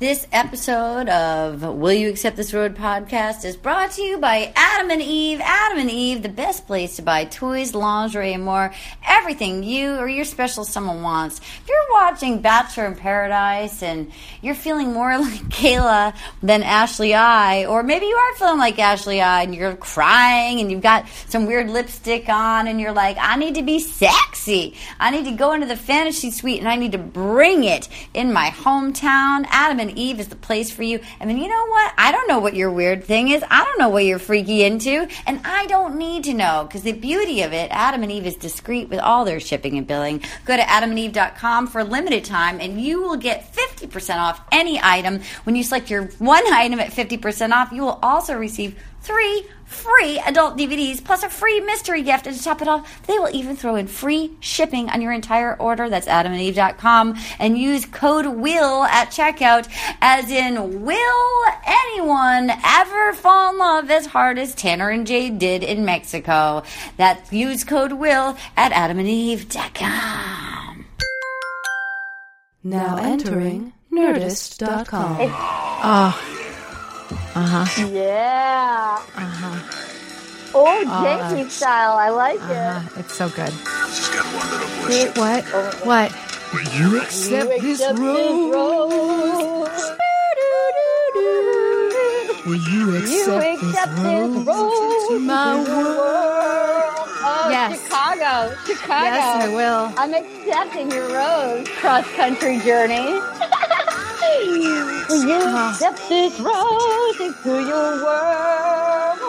This episode of Will You Accept This Rose podcast is brought to you by Adam and Eve. Adam and Eve, the best place to buy toys, lingerie, and more. Everything you or your special someone wants. If you're watching Bachelor in Paradise and you're feeling more like Caila than Ashley I, or maybe you are feeling like Ashley I and you're crying and you've got some weird lipstick on and you're like, I need to be sexy. I need to go into the fantasy suite and I need to bring it in my hometown. Adam and Eve is the place for you. I mean, you know what? I don't know what your weird thing is. I don't know what you're freaky into. And I don't need to know because the beauty of it, Adam and Eve is discreet with all their shipping and billing. Go to adamandeve.com for a limited time and you will get 50% off any item. When you select your one item at 50% off, you will also receive three free adult DVDs plus a free mystery gift. And to top it off, they will even throw in free shipping on your entire order. That's adamandeve.com. And use code WILL at checkout, as in, will anyone ever fall in love as hard as Tanner and Jade did in Mexico? That use code WILL at adamandeve.com. Now entering Nerdist.com. Oh. Ah. Uh huh. Yeah. Uh huh. Oh, Uh, style. I like it. Uh huh. It's so good. Just got one little question. What? What? Will you it. accept You this accept role? rose. Will you You accept accept this this role? rose. My world. Oh, Yes. Chicago. Chicago. Yes, I will. I'm accepting your rose cross country journey. You Uh-huh. this rose into your world?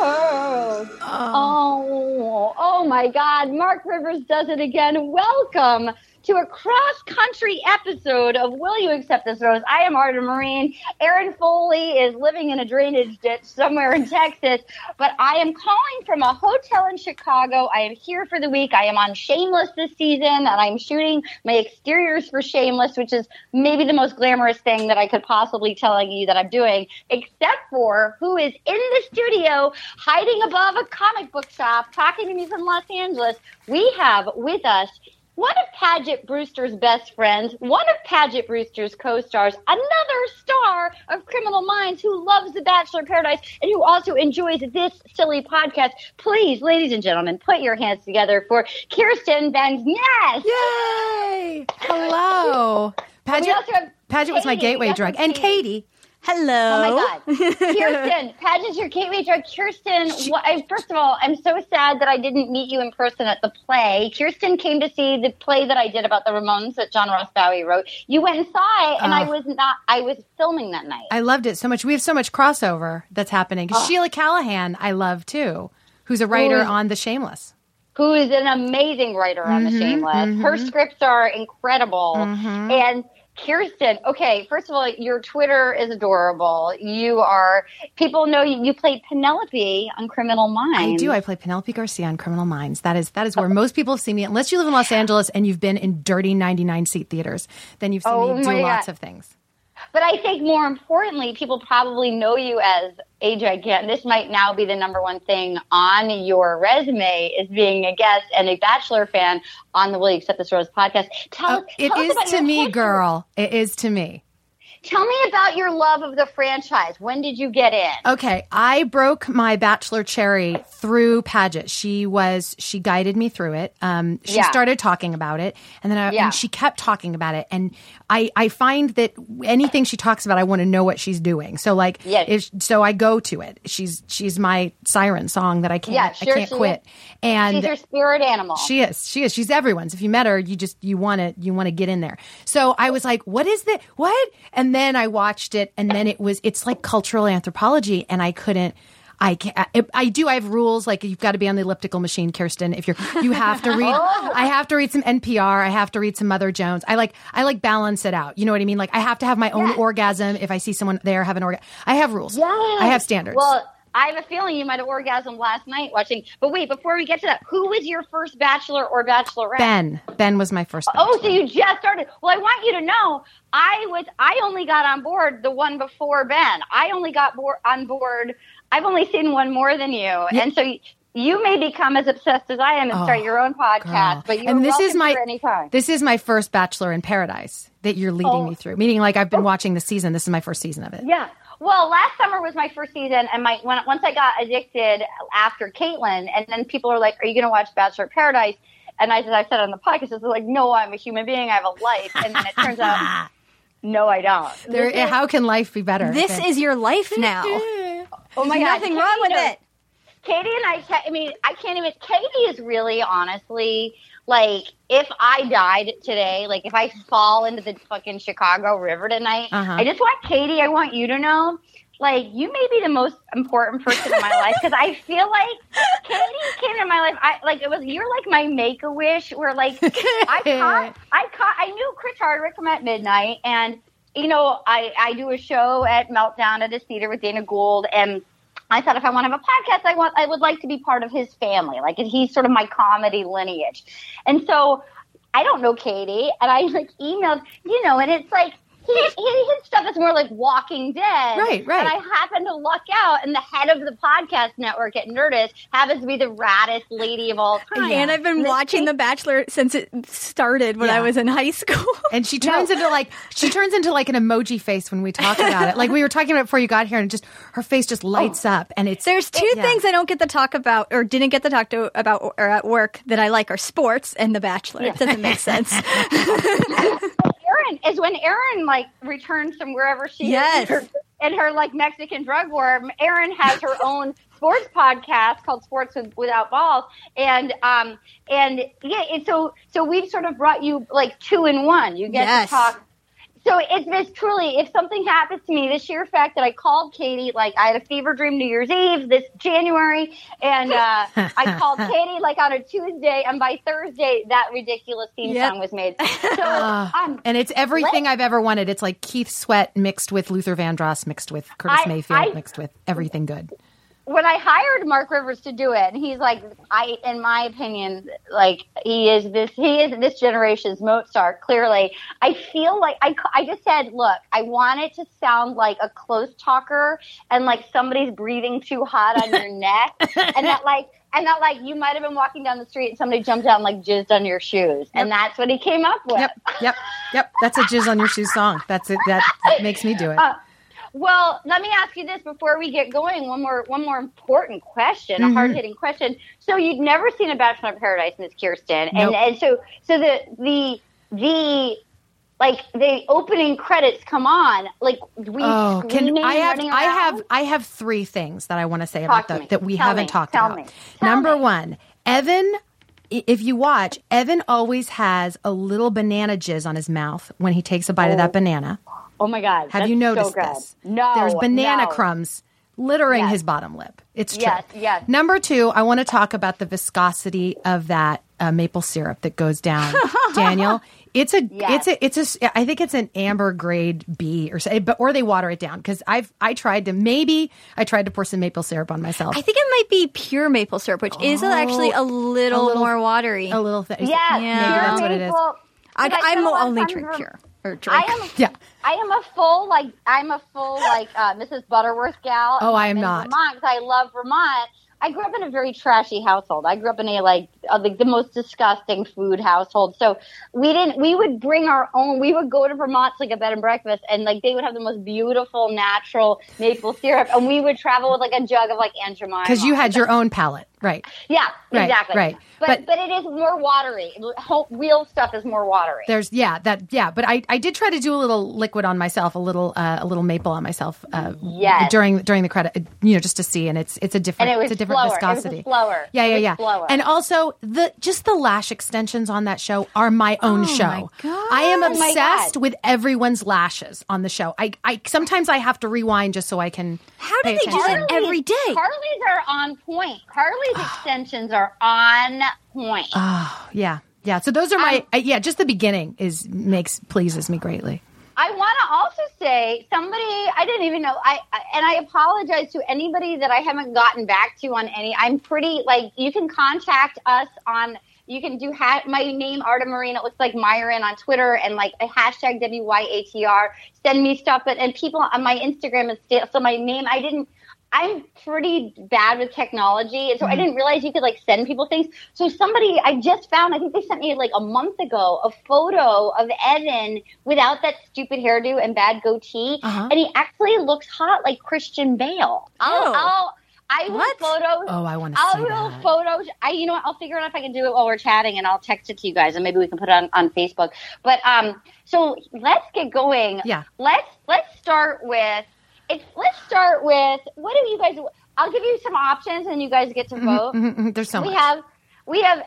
Oh, oh my God. Mark Rivers does it again. Welcome to a cross country episode of Will You Accept This Rose? I am Arden Myrin. Erin Foley is living in a drainage ditch somewhere in Texas, but I am calling from a hotel in Chicago. I am here for the week. I am on Shameless this season, and I'm shooting my exteriors for Shameless, which is maybe the most glamorous thing that I could possibly telling you that I'm doing, except for who is in the studio hiding above a comic book shop talking to me from Los Angeles. We have with us one of Paget Brewster's best friends, one of Paget Brewster's co-stars, another star of Criminal Minds who loves The Bachelor in Paradise and who also enjoys this silly podcast. Please, ladies and gentlemen, put your hands together for Kirsten Vangsness. Yay! Hello. Paget. Paget was my gateway drug, and Katie. Hello. Oh my God, Kirsten, Paget's your Kate drug. Kirsten, what, I, first of all, I'm so sad that I didn't meet you in person at the play. Kirsten came to see the play that I did about the Ramones that John Ross Bowie wrote. You went and saw it, and I Oh. was not. I was filming that night. I loved it so much. We have so much crossover that's happening. Oh. Sheila Callaghan, I love too, who's a writer on The Shameless. who is an amazing writer on Mm-hmm, The Shameless. Her scripts are incredible. And Kirsten, okay, first of all, your Twitter is adorable. You are, people know you, you played Penelope on Criminal Minds. I do. I play Penelope Garcia on Criminal Minds. That is that is where most people have seen me. Unless you live in Los Angeles and you've been in dirty 99 seat theaters, then you've seen Oh me do lots God. of things. But I think more importantly, people probably know you as a gigantic. This might now be the number one thing on your resume is being a guest and a Bachelor fan on the Will You Accept This Rose podcast. Tell, Oh, it tell is to me, history. girl. It is to me. Tell me about your love of the franchise. When did you get in? Okay, I broke my bachelor cherry through Paget. She was she guided me through it. Um, she Yeah. started talking about it, and then I, Yeah. and she kept talking about it. And I I find that anything she talks about, I want to know what she's doing. So like, Yes. if so, I go to it. She's she's my siren song that I can't Yeah, sure I can't quit. And She's your spirit animal. she is. She is. She's everyone's. If you met her, you just you want to you want to get in there. So I was like, "What is that? What?" And then I watched it, and then it was it's like cultural anthropology, and I couldn't. I can I, I do. I have rules like you've got to be on the elliptical machine, Kirsten. If you're, you have to read. Oh. I have to read some NPR. I have to read some Mother Jones. I like I like balance it out. You know what I mean? Like I have to have my own Yes. orgasm if I see someone there have an orgasm. I have rules. Yes. I have standards. Well, I have a feeling you might have orgasmed last night watching. But wait, before we get to that, who was your first bachelor or bachelorette? ben Ben was my first. Oh, so you just started. Well, I want you to know, I was. I only got on board the one before Ben. I only got board, on board. I've only seen one more than you, and so you may become as obsessed as I am and start oh, your own podcast. Girl. But and this is my this is my first Bachelor in Paradise that you're leading Oh. me through. Meaning, like I've been oh. watching the season. This is my first season of it. Yeah. Well, last summer was my first season, and my when once I got addicted after Kaitlyn, and then people are like, "Are you going to watch Bachelor in Paradise?" And I said, "I said on the podcast, it's like, no, I'm a human being. I have a life." And then it turns out, no, I don't. There, how can life be better? This is your life now. oh my There's God, nothing Katie wrong with knows- it. Katie and I, ca- I mean, I can't even. Katie is really, honestly, like, if I died today, like, if I fall into the fucking Chicago River tonight, Uh-huh. I just want Katie. I want you to know, like, you may be the most important person in my life because I feel like Katie came into my life. I like it was you're like my make a wish. Where like I caught, I caught, I knew Chris Hardwick from at midnight, and you know, I I do a show at Meltdown at his theater with Dana Gould, and I thought if I want to have a podcast, I want I would like to be part of his family. Like he's sort of my comedy lineage, and so I don't know Katie, and I like emailed, you know, and it's like. He, he, his stuff is more like Walking Dead, Right, right. And I happen to luck out, and the head of the podcast network at Nerdist happens to be the raddest lady of all time. And I've been This watching The Bachelor since it started when Yeah. I was in high school. and she turns into like she turns into like an emoji face when we talk about it. Like we were talking about before you got here, and just her face just lights oh. up, and it's There's two Yeah. things I don't get to talk about or didn't get to talk to about or at work that I like are sports and The Bachelor. It doesn't make sense. Erin is when Erin like returns from wherever she Yes. is in her, in her like Mexican drug war. Erin has her own sports podcast called Sports Without Balls, and um and yeah, and so so we've sort of brought you like two in one. You get Yes. to talk. So it's this truly, if something happens to me, the sheer fact that I called Katie, like I had a fever dream New Year's Eve this January, and uh, I called Katie like on a Tuesday, and by Thursday that ridiculous theme Yep. song was made. So Ah, um, and it's everything I've ever wanted. It's like Keith Sweat mixed with Luther Vandross, mixed with Curtis I- Mayfield, I- mixed with everything good. When I hired Mark Rivers to do it, and he's like, I, in my opinion, like he is this, he is this generation's Mozart. Clearly, I feel like I, I just said, look, I want it to sound like a close talker, and like somebody's breathing too hot on your neck, and that like. And that, like, you might have been walking down the street and somebody jumped out and, like, jizzed on your shoes. And that's what he came up with. Yep, yep, yep. That's a jizz on your shoes song. That's it. That makes me do it. Uh, Well, let me ask you this before we get going. One more, one more important question, Mm-hmm. a hard hitting question. So you'd never seen a Bachelor in Paradise, Miss Kirsten, and Nope. and so so the the the like the opening credits come on. Like we Oh, can I have I have? I have three things that I want to say Talk about that that we Tell haven't me. talked Tell about. Number me. one, Evan. If you watch, Evan always has a little banana jizz on his mouth when he takes a bite of that banana. Oh my god! Have you noticed so this? No, There's banana no. crumbs littering Yes. his bottom lip. It's true. Yes, yes. Number two, I want to talk about the viscosity of that uh, maple syrup that goes down, Daniel. It's a, Yes. it's a, it's a. I think it's an amber grade B or so, but or they water it down because I've I tried to maybe I tried to pour some maple syrup on myself. I think it might be pure maple syrup, which is actually a little, Oh, little- more watery. a little thing. Yes, maybe Yeah. that's what it is. maple- I, But I I'm spent a lot of only time drink rem- pure or drink. I am Yeah. I am a full like I'm a full like uh, Mrs. Butterworth gal. Oh, I am in not. Vermont 'cause I love Vermont. I grew up in a very trashy household. I grew up in a like uh, like the most disgusting food household. So we didn't. We would bring our own. We would go to Vermont to like a bed and breakfast, and like they would have the most beautiful natural maple syrup, and we would travel with like a jug of like Aunt Because you had your own palate, right? yeah Right, exactly right. But, But- but it is more watery. Real stuff is more watery. There's yeah that yeah, but I, I did try to do a little liquid on myself, a little uh, a little maple on myself. Uh, Yes. During during the credit, you know, just to see, and it's it's a different it was it's a different slower. It was viscosity. slower. Yeah, yeah, yeah. slower. And also the just the lash extensions on that show are my own show. my God. I am Oh obsessed God. with everyone's lashes on the show. I I sometimes I have to rewind just so I can. How do they do it every day? Harley's are on point. Extensions are on point. Oh yeah, yeah. So those are my uh, yeah. Just the beginning is makes pleases me greatly. I want to also say somebody I didn't even know. I, I and I apologize to anybody that I haven't gotten back to on any. I'm pretty like you can contact us on. You can do ha- my name Arden Myrin. It looks like Myron on Twitter and like a hashtag WYATR. Send me stuff, but and people on my Instagram is still so my name. I didn't. I'm pretty bad with technology, and so Mm-hmm. I didn't realize you could like send people things. So somebody I just found, I think they sent me like a month ago, a photo of Evan without that stupid hairdo and bad goatee, Uh-huh. and he actually looks hot like Christian Bale. I'll, Ew. I'll I will What? photos. Oh, I want to I'll see do that. photos. I, you know what? I'll figure out if I can do it while we're chatting, and I'll text it to you guys, and maybe we can put it on, on Facebook. But um, so let's get going. Yeah. Let's let's start with. It's, let's start with what do you guys? I'll give you some options, and you guys get to vote. Mhm, mhm, There's so we much. have we have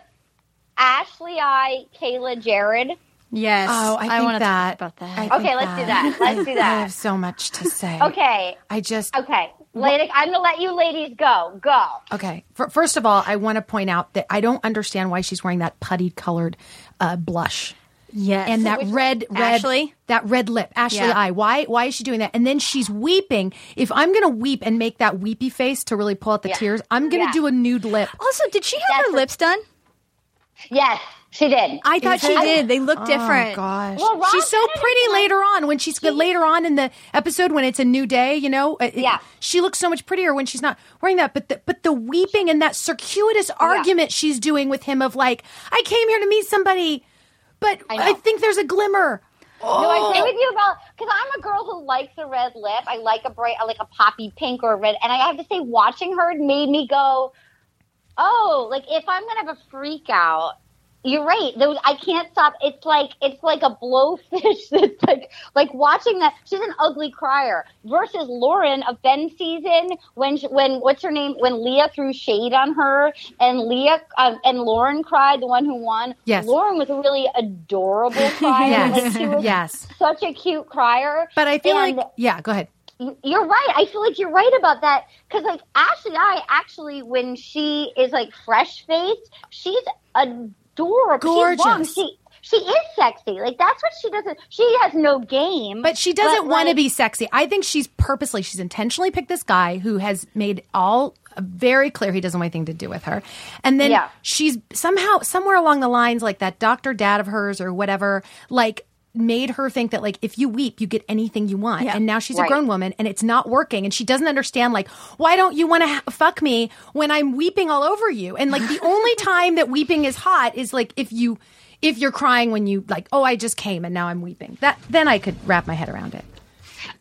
Ashley, I, Caila, Jared. Yes. Oh, I think want to that. talk about that. I Okay, let's do that. Let's do that. I have so much to say. Okay. I just Okay. Lady, I'm gonna let you ladies go. Go. Okay. F- First of all, I want to point out that I don't understand why she's wearing that putty colored uh, blush yes. and that Which- red, red, Ashley? that red lip, Ashley Yeah. eye. Why, why is she doing that? And then she's weeping. If I'm gonna weep and make that weepy face to really pull out the Yeah. tears, I'm gonna Yeah. do a nude lip. Also, did she have That's her a- lips done? Yes, she did. I thought she it? did. They look different. Oh different. gosh, Well, Rob she's so pretty like- later on when she's later on in the episode when it's a new day. You know, Uh, it- Yeah. she looks so much prettier when she's not wearing that. But the, but the weeping and that circuitous argument she's doing with him of like, I came here to meet somebody, but I I, think there's a glimmer. No, I Oh. agree with you about because I'm a girl who likes a red lip. I like a bright, I like a poppy pink or a red. And I have to say, watching her made me go, "Oh, like if I'm gonna have a freak out." You're right. Those I can't stop. It's like it's like a blowfish. It's like like watching that. She's an ugly crier. Versus Lauren of Ben season when she, when what's her name when Leah threw shade on her and Leah um, and Lauren cried. The one who won. Yes. Lauren was a really adorable crier. Like, Yes, was yes. such a cute crier. But I feel And like, yeah, go ahead. you're right. I feel like you're right about that because, like, Ashley, I actually, when she is like fresh faced, she's adorable. Gorgeous. She she is sexy. Like that's what she doesn't. She has no game. But she doesn't want to like, be sexy. I think she's purposely, she's intentionally picked this guy who has made all uh, very clear he doesn't want anything to do with her. And then Yeah. she's somehow, somewhere along the lines, like that doctor dad of hers or whatever, like made her think that like if you weep you get anything you want Yeah. and now she's a grown woman and it's not working and she doesn't understand like why don't you want to ha- fuck me when i'm weeping all over you and like the only time that weeping is hot is like if you if you're crying when you like oh i just came and now i'm weeping that then i could wrap my head around it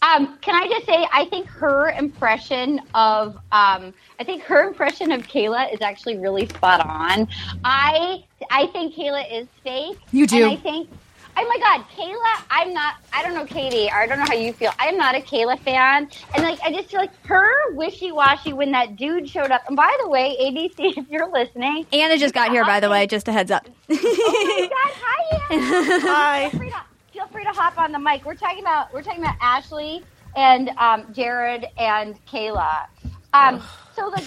Um, can I just say, I think her impression of, um, I think her impression of Caila is actually really spot on. I, I think Caila is fake. You do. And I think, oh my God, Caila, I'm not, I don't know, Katie, I don't know how you feel. I am not a Caila fan. And like, I just feel like her wishy-washy when that dude showed up. And by the way, ABC, if you're listening, Anna just got here, by the way. Just a heads up. oh my God, hi, Anna. Hi. Feel free, to, feel free to hop on the mic. We're talking about we're talking about Ashley and um, Jared and Caila. Um, so the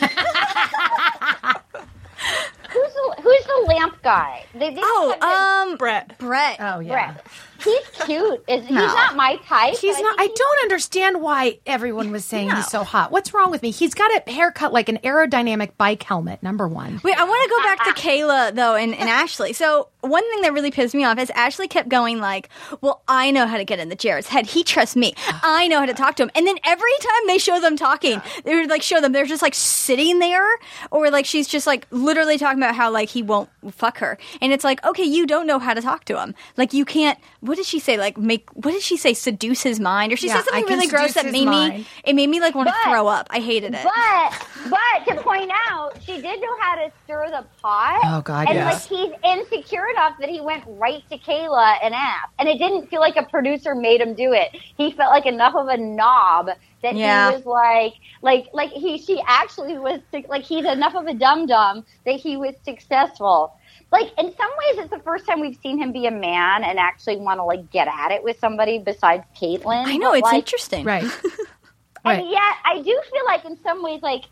who's the who's the lamp guy? They, they Oh, the- um, Brett. Brett. oh yeah Brett. He's cute. Is he's not my type? He's not. I think don't understand why everyone was saying he's so hot. What's wrong with me? He's got a haircut like an aerodynamic bike helmet. Number one. Wait, I want to go back to Caila though and, and Ashley. So one thing that really pissed me off is Ashley kept going like, "Well, I know how to get into Jared's head. He trusts me. I know how to talk to him." And then every time they show them talking, they would like show them they're just like sitting there, or like she's just like literally talking about how like he won't fuck her, and it's like, okay, you don't know how to talk to him. Like you can't. What did she say? Like make. What did she say? Seduce his mind, or she Yeah, said something really gross that made mind. me. It made me like want to throw up. I hated it. But but to point out, she did know how to stir the pot. Oh, God, And yes. like he's insecure enough that he went right to Caila and asked, and it didn't feel like a producer made him do it. He felt like enough of a knob that Yeah. he was like like like he she actually was like he's enough of a dum dum that he was successful. Like in some ways, it's the first time we've seen him be a man and actually want to like get at it with somebody besides Kaitlyn. I know But, it's like, interesting. Right. and Right. yet, I do feel like in some ways, like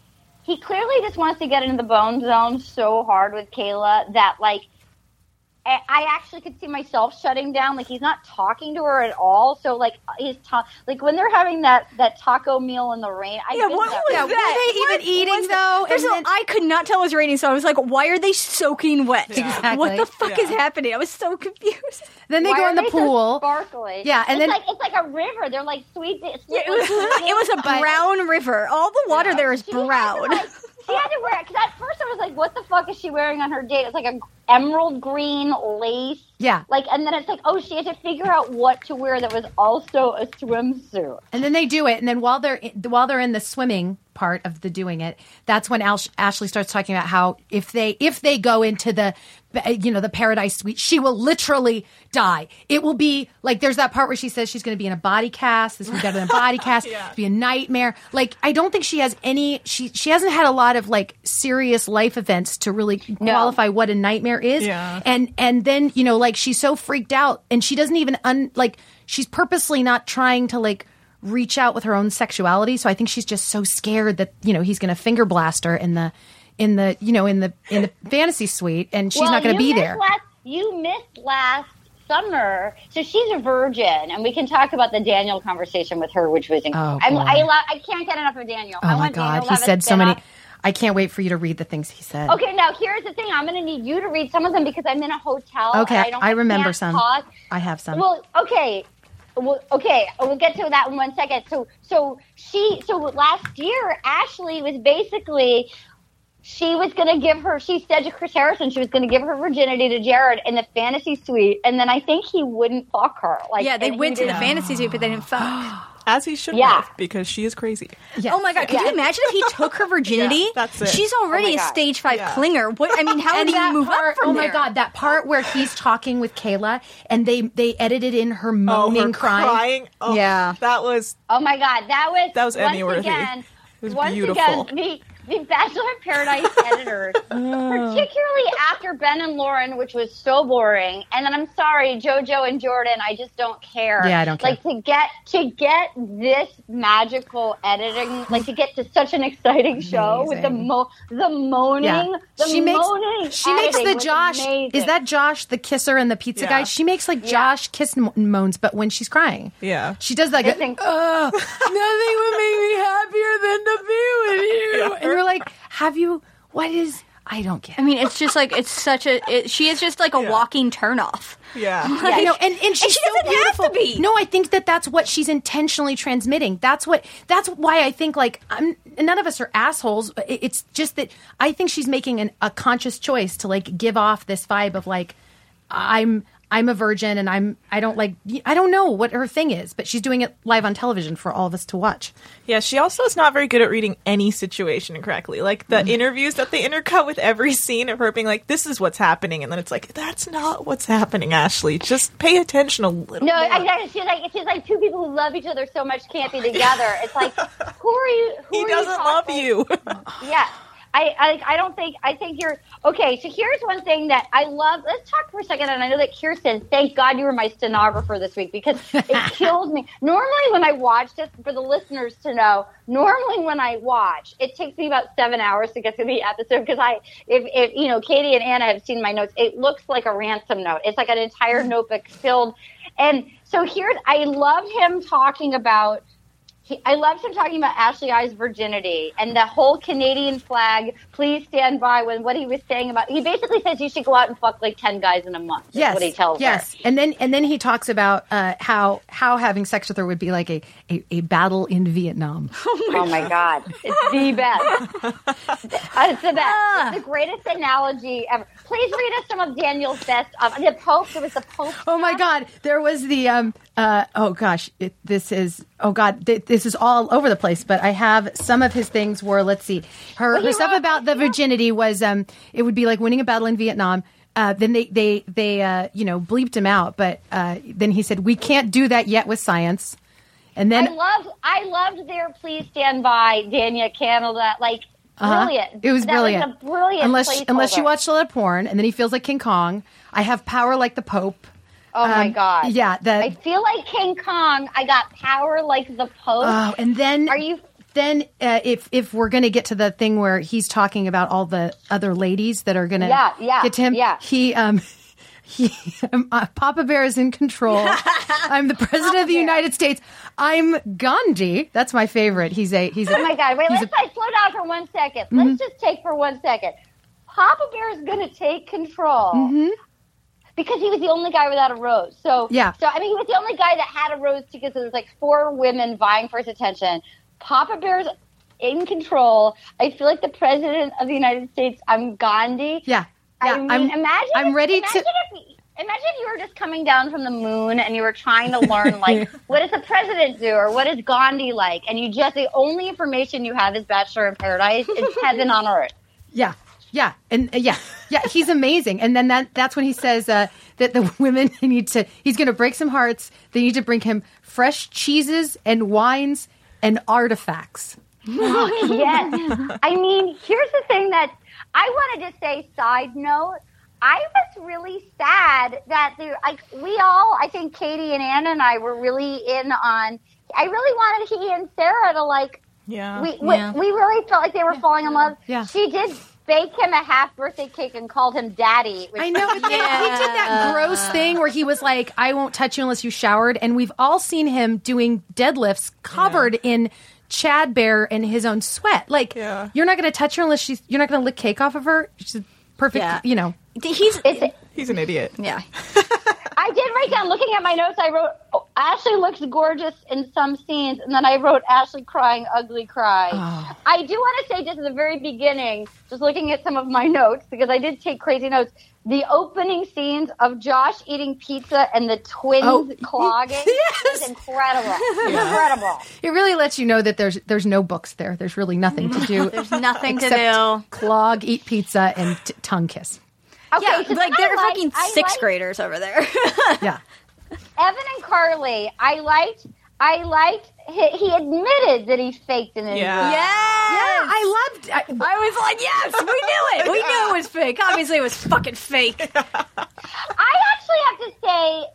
he clearly just wants to get into the bone zone so hard with Caila that like I I actually could see myself shutting down. Like he's not talking to her at all. So like his ta- like when they're having that that taco meal in the rain. I Yeah, get what that. was Yeah, were that? they even What eating, was though? First And of all, I could not tell it was raining, so I was like, "Why are they soaking wet? Exactly. What the fuck is happening?" I was so confused. Then they Why go are in the they so pool. sparkly. Yeah, and it's then- like it's like a river. They're like sweet. Yeah, it was it was was a brown river. All the water there is She had to, brown. She had to wear it because at first I was like, "What the fuck is she wearing on her date?" It's like a emerald green lace. Yeah. Like, and then it's like, oh, she had to figure out what to wear that was also a swimsuit. And then they do it, and then while they're while they're in the swimming part of the doing it, that's when Ash, Ashley starts talking about how if they if they go into the you know the paradise suite, she will literally die. It will be like there's that part where she says she's going to be in a body cast. This will be better than a body cast. It'll be a nightmare. Like I don't think she has any. She she hasn't had a lot of like serious life events to really qualify what a nightmare is. Yeah. And and then you know like she's so freaked out, and she doesn't even un like she's purposely not trying to like reach out with her own sexuality. So I think she's just so scared that you know he's going to finger blast her in the in the you know in the in the fantasy suite, and she's Well, not going to be there. Last, you missed last summer, so she's a virgin, and we can talk about the Daniel conversation with her, which was incredible. Oh, I'm. I, lo- I can't get enough of Daniel. Oh I my want Daniel god, to he said so many. spin-off. I can't wait for you to read the things he said. Okay, now here's the thing. I'm going to need you to read some of them because I'm in a hotel. Okay, and I, don't, I remember can't some. Talk. I have some. Well, okay. Well, okay, we'll get to that in one second. So, so she, so last year, Ashley was basically, she was going to give her, she said to Chris Harrison, she was going to give her virginity to Jared in the fantasy suite, and then I think he wouldn't fuck her. Like, yeah, they went to the fantasy suite, but they didn't fuck. As he should Yeah. have, because she is crazy. Yes. Oh my god! Could you imagine if he took her virginity? Yeah, that's it. She's oh already Oh a stage five Yeah. clinger. What? I mean, how And do you move part, up from oh my there? god, that part where he's talking with Caila and they they edited in her Oh, moaning, her crying. crying. Oh, Yeah. that was Oh my God, that was That was once Emmy-worthy. again. It was once beautiful. again, the the Bachelor in Paradise editors, particularly after Ben and Lauren, which was so boring. And then I'm sorry, JoJo and Jordan, I just don't care. Yeah, I don't care. Like to get to get this magical editing, like to get to such an exciting show with the mo the moaning, Yeah. the she makes moaning. she makes the Josh. amazing. Is that Josh the kisser and the pizza Yeah. guy? She makes like Josh kiss mo- moans, but when she's crying. Yeah. She does like, It's a, inc- nothing would make me happier than to be with you. And you're like, have you? What is? I don't get. I mean, it's just like it's such a. It, she is just like a Yeah. walking turnoff. yeah. you know, and, and she's she so doesn't have to be. No, I think that that's what she's intentionally transmitting. That's what. That's why I think like I'm. None of us are assholes. It- It's just that I think she's making an, a conscious choice to like give off this vibe of like I'm. I'm a virgin and I'm I don't like I don't know what her thing is, but she's doing it live on television for all of us to watch. Yeah, she also is not very good at reading any situation correctly. Like the mm. interviews that they intercut with every scene of her being like, "This is what's happening," and then it's like, "That's not what's happening, Ashley. Just pay attention a little." No, more. exactly. She's like she's like two people who love each other so much can't be together. It's like who are you? Who He are doesn't you love you. Yeah. I, I I don't think I think you're okay. So here's one thing that I love. Let's talk for a second. And I know that Kirsten, thank God you were my stenographer this week because it killed me. Normally, when I watch this, for the listeners to know, normally when I watch, it takes me about seven hours to get through the episode because I, if, if you know, Katie and Anna have seen my notes, it looks like a ransom note. It's like an entire notebook filled. And so here's, I loved him talking about he, I loved him talking about Ashley I's virginity and the whole Canadian flag. Please stand by when what he was saying about. He basically says you should go out and fuck like ten guys in a month. Yes, what he tells yes, her. and then and then he talks about uh, how how having sex with her would be like a, a, a battle in Vietnam. Oh my god, it's the best. Uh, it's the best. It's the greatest analogy ever. Please read us some of Daniel's best. Um, the Pope. There was the Pope. Oh my God! There was the um. Uh, oh gosh! It, this is oh God! Th- this is all over the place. But I have some of his things were let's see. Her, Well, her stuff about the virginity was um. It would be like winning a battle in Vietnam. Uh, then they they they uh, you know bleeped him out. But uh, then he said we can't do that yet with science. And then I loved. I loved their "Please Stand By" Dania Canada. Like Uh-huh. brilliant. It was That brilliant. a brilliant. Unless unless you watched a lot of porn, and then he feels like King Kong. I have power like the Pope. Oh my Um, god. Yeah, the I feel like King Kong. I got power like the Pope. oh, and then Are you? then uh, if if we're going to get to the thing where he's talking about all the other ladies that are going to Yeah, yeah, get to him, yeah. he um. He, um, uh, Papa Bear is in control. I'm the president of the Bear. United States. I'm Gandhi. That's my favorite. He's a he's a Oh my god! Wait, let's a- slow down for one second. Mm-hmm. Let's just take for one second. Papa Bear is going to take control. Because he was the only guy without a rose. So. Yeah. So I mean, he was the only guy that had a rose because there was like four women vying for his attention. Papa Bear's in control. I feel like the president of the United States. I'm Gandhi. Yeah. Yeah. I mean, I'm, imagine. I'm if- ready imagine to. If, imagine if you were just coming down from the moon and you were trying to learn, like, what does the president do or what is Gandhi like? And you just the only information you have is Bachelor in Paradise. It's heaven on earth. Yeah. Yeah. And uh, yeah. Yeah. He's amazing. And then that that's when he says uh, that the women need to, he's going to break some hearts. They need to bring him fresh cheeses and wines and artifacts. yes. I mean, here's the thing that I wanted to say. Side note. I was really sad that there, like, we all, I think Katie and Anna and I were really in on. I really wanted he and Sarah to like Yeah. we, we Yeah. we really felt like they were falling in love. Yeah. She did bake him a half birthday cake and called him daddy. Which I know. But then he did that gross thing where he was like, I won't touch you unless you showered. And we've all seen him doing deadlifts covered in Chad Bear and his own sweat. Like, Yeah. you're not going to touch her unless she's, you're not going to lick cake off of her. She's perfect, Yeah. you know. He's It's, He's an idiot. yeah. I did write down, looking at my notes, I wrote, oh, Ashley looks gorgeous in some scenes. And then I wrote, Ashley crying, ugly cry. Oh. I do want to say, just at the very beginning, just looking at some of my notes, because I did take crazy notes, the opening scenes of Josh eating pizza and the twins Oh. clogging was incredible. Incredible. It really lets you know that there's there's no books there. There's really nothing to do. There's nothing to except do. Clog, eat pizza, and t- tongue kiss. Okay, Yeah, like I they're like- fucking I sixth like- graders over there. Yeah. Evan and Carly, I liked. I liked. He, he admitted that he faked an injury. Yeah. yes. I loved. I, I was like, yes, we knew it. We knew it was fake. Obviously, it was fucking fake. I actually have to say,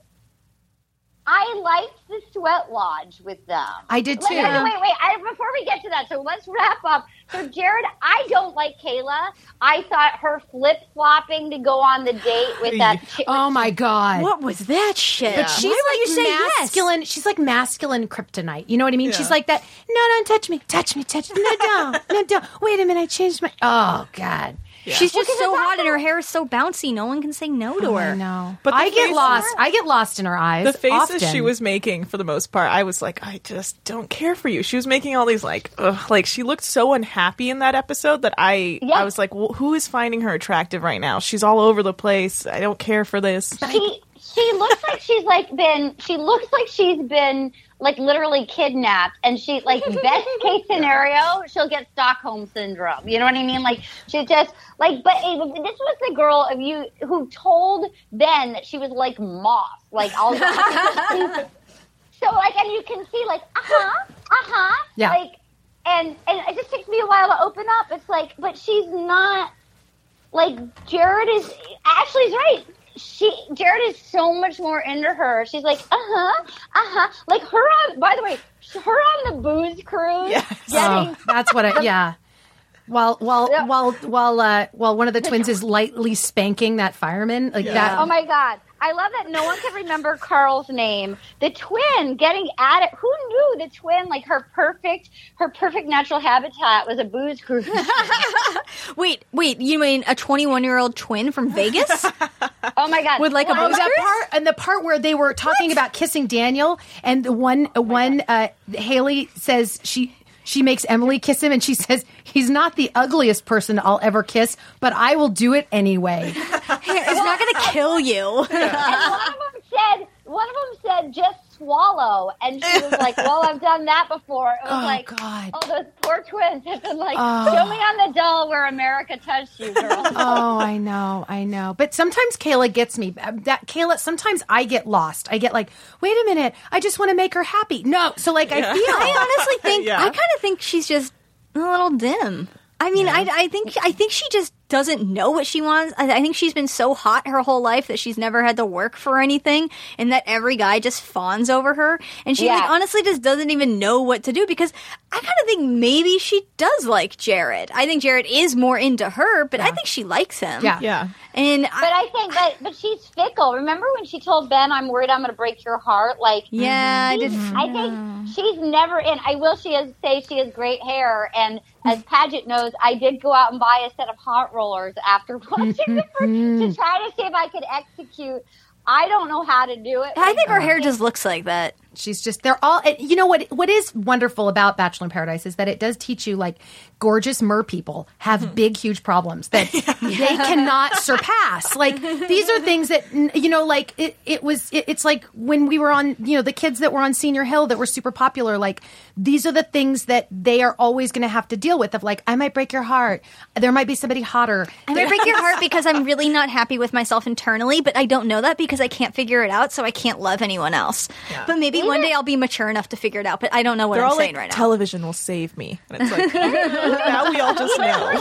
I liked the sweat lodge with them. I did Like, too. wait, wait, wait. I, before we get to that, so let's wrap up. So, Jared, I don't like Caila. I thought her flip flopping to go on the date with that. chick- oh my god. What was that shit? But she's Why would like you say yes? masculine. She's like masculine kryptonite. You know what I mean? Yeah. She's like that. No, don't touch me. Touch me. Touch me. No, don't. No, don't. Wait a minute. I changed my. Oh God. She's just Well, 'cause so hot and her hair is so bouncy. No one can say no oh, to her. I know. But But I get faces- lost. I get lost in her eyes. The faces often. she was making, for the most part, I was like, I just don't care for you. She was making all these like, ugh, like she looked so unhappy in that episode that I, Yeah. I was like, well, who is finding her attractive right now? She's all over the place. I don't care for this. she she looks like she's like been she looks like she's been like literally kidnapped and she like best case scenario she'll get stockholm syndrome you know what i mean like she just like but this was the girl of you who told ben that she was like moss like all so like and you can see like uh-huh uh-huh Yeah. like and and it just takes me a while to open up it's like but she's not like Jared is Ashley's right. She Jared is so much more into her. She's like, uh huh, uh huh. Like her on. By the way, her on the booze cruise. Yes. Getting Oh, that's what I. Yeah. While while Yeah. while while uh, while one of the twins is lightly spanking that fireman like that. Oh my god. I love that no one can remember Carl's name. The twin getting at it. Who knew the twin, like her perfect, her perfect natural habitat was a booze cruise. Wait, wait. You mean a 21 year old twin from Vegas? Oh my god. With, like, a Oh, booze that part and the part where they were talking about kissing Daniel, and the one one uh, Haley says she she makes Emily kiss him, and she says he's not the ugliest person I'll ever kiss, but I will do it anyway. it's not going to kill you. and one of them said, one of them said, just swallow. And she was like, well, I've done that before. It was Oh, like, God. oh, those poor twins have been like, Oh. show me on the doll where America touched you, girl. oh, I know, I know. But sometimes Caila gets me. Uh, That Caila, sometimes I get lost. I get like, wait a minute, I just want to make her happy. No, so like I feel. I honestly think Yeah. I kind of think she's just a little dim. I mean, I, I think I think she just doesn't know what she wants. I, I think she's been so hot her whole life that she's never had to work for anything, and that every guy just fawns over her, and she like honestly just doesn't even know what to do. Because I kind of think maybe she does like Jared. I think Jared is more into her, but I think she likes him. Yeah. Yeah. and But I, I think, but but she's fickle. Remember when she told Ben, "I'm worried I'm going to break your heart"? Like, yeah, I mhm. did. I think she's never in. I will she has, say she has great hair, and as Paget knows, I did go out and buy a set of hot rollers after watching the first to mm-hmm. try to see if I could execute. I don't know how to do it. I think her hair just looks like that. She's just they're all. You know what? What is wonderful about Bachelor in Paradise is that it does teach you like gorgeous mer people have hmm. big, huge problems that they cannot surpass. Like these are things that you know, like it. It was. It, it's like when we were on, you know, the kids that were on Senior Hill that were super popular. Like these are the things that they are always going to have to deal with. Of like, I might break your heart. There might be somebody hotter. I might break your heart because I'm really not happy with myself internally, but I don't know that because I can't figure it out, so I can't love anyone else. But maybe one day I'll be mature enough to figure it out, but I don't know what They're I'm all saying like, right now. television will save me. And it's like, now we all just know.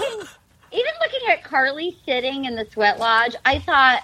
Even looking at Carly sitting in the sweat lodge, I thought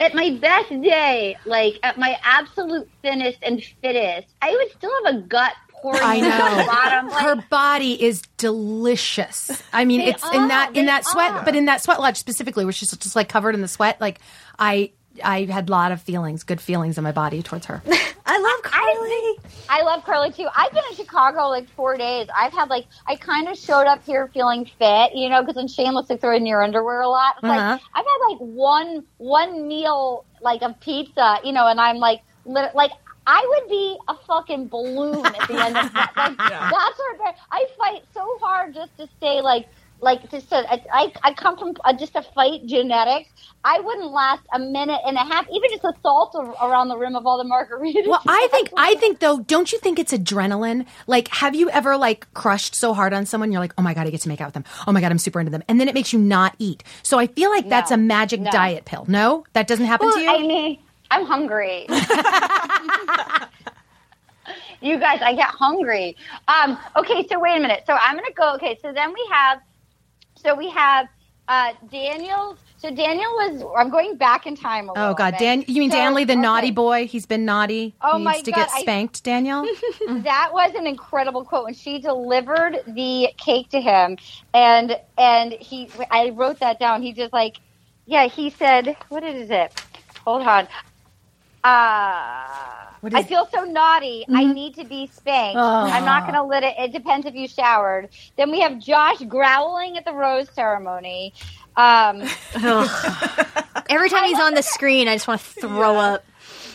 at my best day, like at my absolute thinnest and fittest, I would still have a gut pouring I the know. bottom. Like, Her body is delicious. I mean, They it's in that in that sweat, are. but in that sweat lodge specifically, where she's just like covered in the sweat. Like I, I had a lot of feelings, good feelings in my body towards her. I love Carly. I love Carly too. I've been in Chicago like four days. I've had like I kind of showed up here feeling fit, you know, because in Shameless they throw in your underwear a lot. Uh-huh. Like I've had like one one meal like of pizza, you know, and I'm like lit- like I would be a fucking balloon at the end of that. Like that's what I fight so hard just to stay like like just to, I, I come from uh, just a fight genetics. I wouldn't last a minute and a half, even just a salt ar- around the rim of all the margaritas. Well, I think I think though, don't you think it's adrenaline? Like, have you ever like crushed so hard on someone? You're like, oh my god, I get to make out with them. Oh my god, I'm super into them, and then it makes you not eat. So I feel like that's a magic no. diet pill. No, that doesn't happen to you. I mean, I'm hungry. you guys, I get hungry. Um, okay, so wait a minute. So I'm gonna go. Okay, so then we have, so we have uh, Daniel's. So Daniel was. I'm going back in time. A oh god, bit. Dan, you mean So, Danley, the okay, naughty boy? He's been naughty. Oh he my needs to God, get I- spanked, Daniel. That was an incredible quote when she delivered the cake to him, and and he. I wrote that down. He just like, yeah. He said, "What is it? Hold on." Uh, I feel so naughty. I need to be spanked. I'm not going to let it. It depends if you showered. Then we have Josh growling at the rose ceremony. Um, Every time he's on the screen, I just want to throw up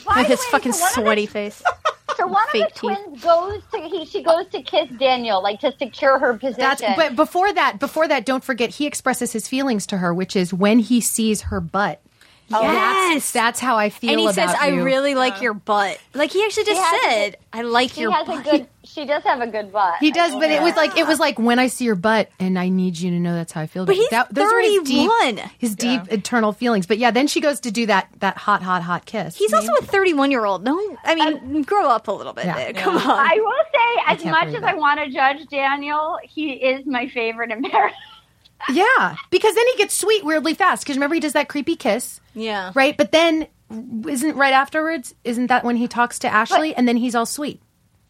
by with his way, fucking so of the- sweaty face. So one of the teeth. twins goes to he. She goes to kiss Daniel, like to secure her position. That's but before that, before that, don't forget he expresses his feelings to her, which is when he sees her butt. Oh, yes. That's, that's how I feel and he about says, "I you. really like your butt." Like he actually just has a said, "I like she your has butt." a good. She does have a good butt. He does, I but will it was like it was like when I see your butt, and I need you to know that's how I feel. But about you. he's that, those are his deep, 31. his deep internal feelings. But yeah, then she goes to do that that hot, hot, hot kiss. He's also a 31 year old. No, I mean, um, grow up a little bit. Yeah. dude. Come on. I will say, as much as that. I want to judge Daniel, he is my favorite American. Yeah, because then he gets sweet weirdly fast. Because remember he does that creepy kiss, yeah. right? But then isn't right afterwards? Isn't that when he talks to Ashley, and then he's all sweet?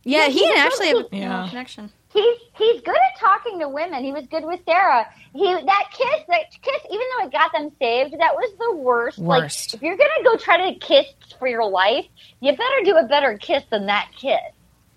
Yeah, he and Ashley have a. Yeah. connection. He's he's good at talking to women. He was good with Sarah. He that kiss, that kiss, even though it got them saved, that was the worst. Worst. Like if you're gonna go try to kiss for your life, you better do a better kiss than that kiss.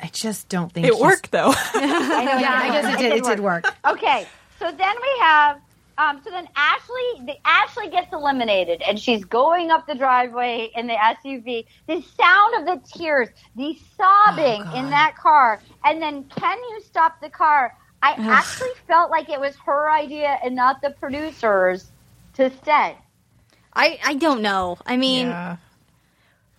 I just don't think It he's- worked though. I know. Yeah, I guess it did. It did work. Okay, so then we have, um, so then Ashley, the Ashley gets eliminated, and she's going up the driveway in the SUV. The sound of the tears, the sobbing in that car, and then can you stop the car? I actually felt like it was her idea and not the producers to stay. I, I don't know. I mean, yeah.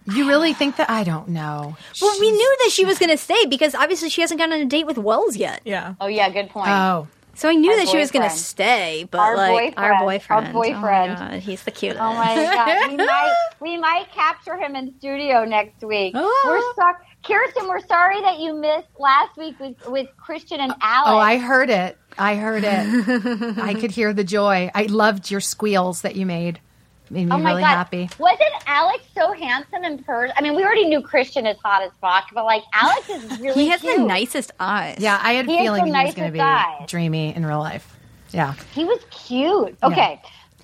You really think that? I don't know. well, we knew that she was going to stay because obviously she hasn't gone on a date with Wells yet. Yeah. Oh yeah, good point. Oh, So I knew Our that she was going to stay, but Our like our boyfriend. boyfriend, Our boyfriend. Oh my God, he's the oh cutest. Oh my god, we might we might capture him in studio next week. Oh. We're sorry, Kirsten. We're sorry that you missed last week with with Christian and Alex. oh, I heard it. I heard it. I could hear the joy. I loved your squeals that you made. Made me Oh my really god, happy. wasn't Alex so handsome in person? I mean, we already knew Christian is hot as fuck, but like Alex is really he has cute. the nicest eyes. Yeah, I had a He has feeling the he was going to be eyes. dreamy in real life. Yeah. He was cute. Okay,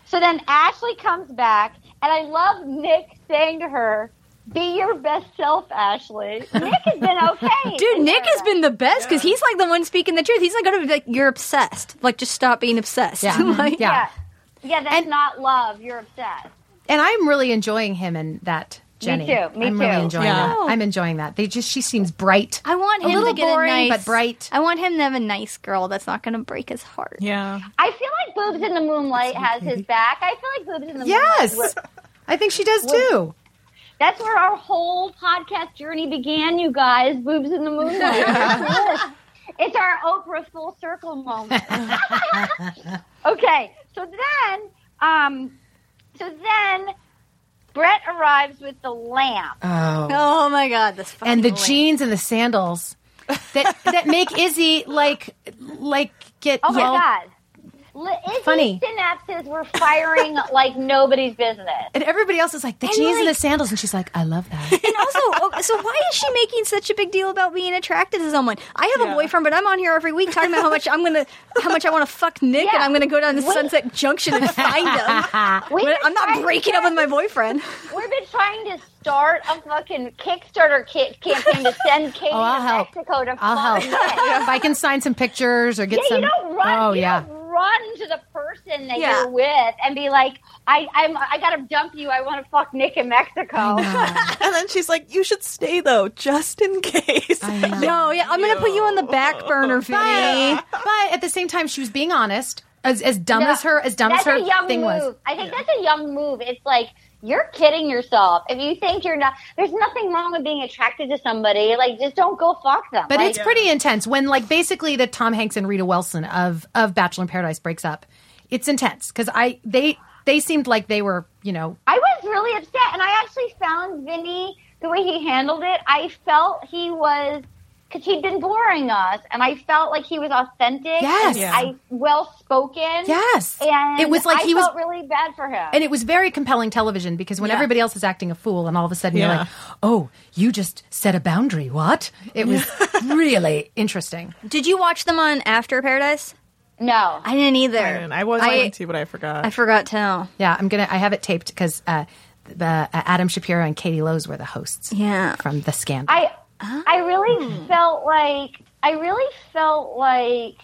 so then Ashley comes back, and I love Nick saying to her. Be your best self, Ashley. Nick has been okay. Dude, Nick has been the best because he's like the one speaking the truth. He's not going to be like, "You're obsessed." Like, just stop being obsessed. Yeah. Like, Yeah. Yeah, yeah, that's And- not love. You're obsessed. And I'm really enjoying him in that Jenny. Me too, me I'm really enjoying Yeah. that. I'm enjoying that. They just she seems bright. I want A him little to get boring, a nice, but bright. I want him to have a nice girl that's not going to break his heart. Yeah. I feel like Boobs in the Moonlight has his back. I feel like Boobs in the Yes, Moonlight. I think she does too. That's where our whole podcast journey began, you guys. Boobs in the Moonlight. it's our Oprah full circle moment. okay, so then, um, so then, Brett arrives with the lamp. Oh, Oh my god, this fucking and the lamp. jeans and the sandals that that make Izzy like like get Oh my all- god. Izzy's Funny. synapses were firing like nobody's business. And everybody else is like the And, jeans and the sandals, and she's like, I love that. And also, oh, so why is she making such a big deal about being attracted to someone? I have Yeah. a boyfriend, but I'm on here every week talking about how much I'm gonna, how much I want to fuck Nick, and I'm gonna go down to Wait. Sunset Junction and find him. We've But been I'm not breaking up with my boyfriend. We've been trying to start a fucking Kickstarter ki- campaign to send Katie Oh, I'll to help. Mexico to I'll help. Nick. if I can sign some pictures or get Yeah, some. you don't run. oh you yeah. Don't run to the person that Yeah. you're with and be like, I, I'm, I gotta dump you. I want to fuck Nick in Mexico. And then she's like, "You should stay though, just in case." I. No, yeah, I'm gonna put you on the back burner, Vinny. But, but at the same time, she was being honest. As as dumb No, as her as dumb as her a young thing move. was. I think that's a young move. It's like you're kidding yourself if you think you're not. There's nothing wrong with being attracted to somebody. Like, just don't go fuck them. But Like, it's pretty intense when like basically the Tom Hanks and Rita Wilson of of Bachelor in Paradise breaks up. It's intense because I they they seemed like they were you know I was really upset, and I actually found Vinny the way he handled it. I felt he was because he'd been boring us, and I felt like he was authentic. Yes. and Yeah. I well spoken. yes and it was like I he was really bad for him. and it was very compelling television because when Yeah. everybody else is acting a fool and all of a sudden you're like oh you just set a boundary what it was really interesting Did you watch them on After Paradise? no, I didn't either. I, didn't. I was I, going to, but I forgot. I forgot to. yeah I'm gonna I have it taped because uh, uh, Adam Shapiro and Katie Lowes were the hosts Yeah. from the scandal I I really oh. felt like I really felt like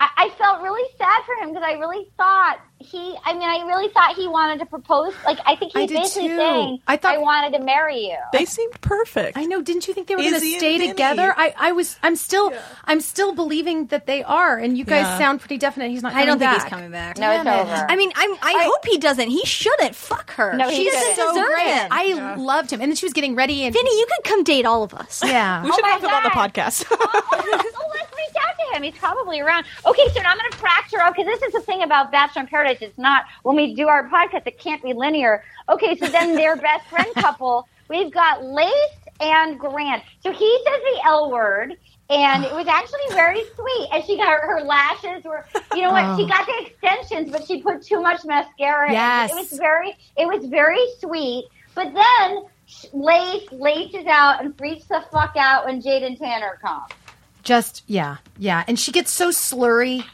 I, I felt really sad for him because I really thought he. I mean, I really thought he wanted to propose. Like, I think he was basically too. saying, I thought "I, thought- wanted to marry you." they seemed perfect. I know. Didn't you think they were going to Izzy stay together? I, I was. I'm still. I'm still believing that they are. And you guys Yeah. sound pretty definite. He's not. I don't coming think he's coming back. no, it's it. over. I mean, I'm, I, hope he doesn't. He shouldn't. Fuck her. No, he she doesn't shouldn't. deserve great. him. I loved him, and then she was getting ready. And Vinny, you could come date all of us. yeah. we should oh my have him on the God. podcast. oh, let's reach out to him. He's probably around. Okay, so now I'm going to fracture up because this is the thing about Bachelor in Paradise. It's not when we do our podcast, it can't be linear. Okay, so then their best friend couple, we've got Lace and Grant. So he says the L word. And it was actually very sweet. And she got her, her lashes were, you know what? She oh. got the extensions, but she put too much mascara. in. Yes. It was very, it was very sweet. But then Lace laces out and freaks the fuck out when Jade and Tanner come. Just yeah, yeah. And she gets so slurry,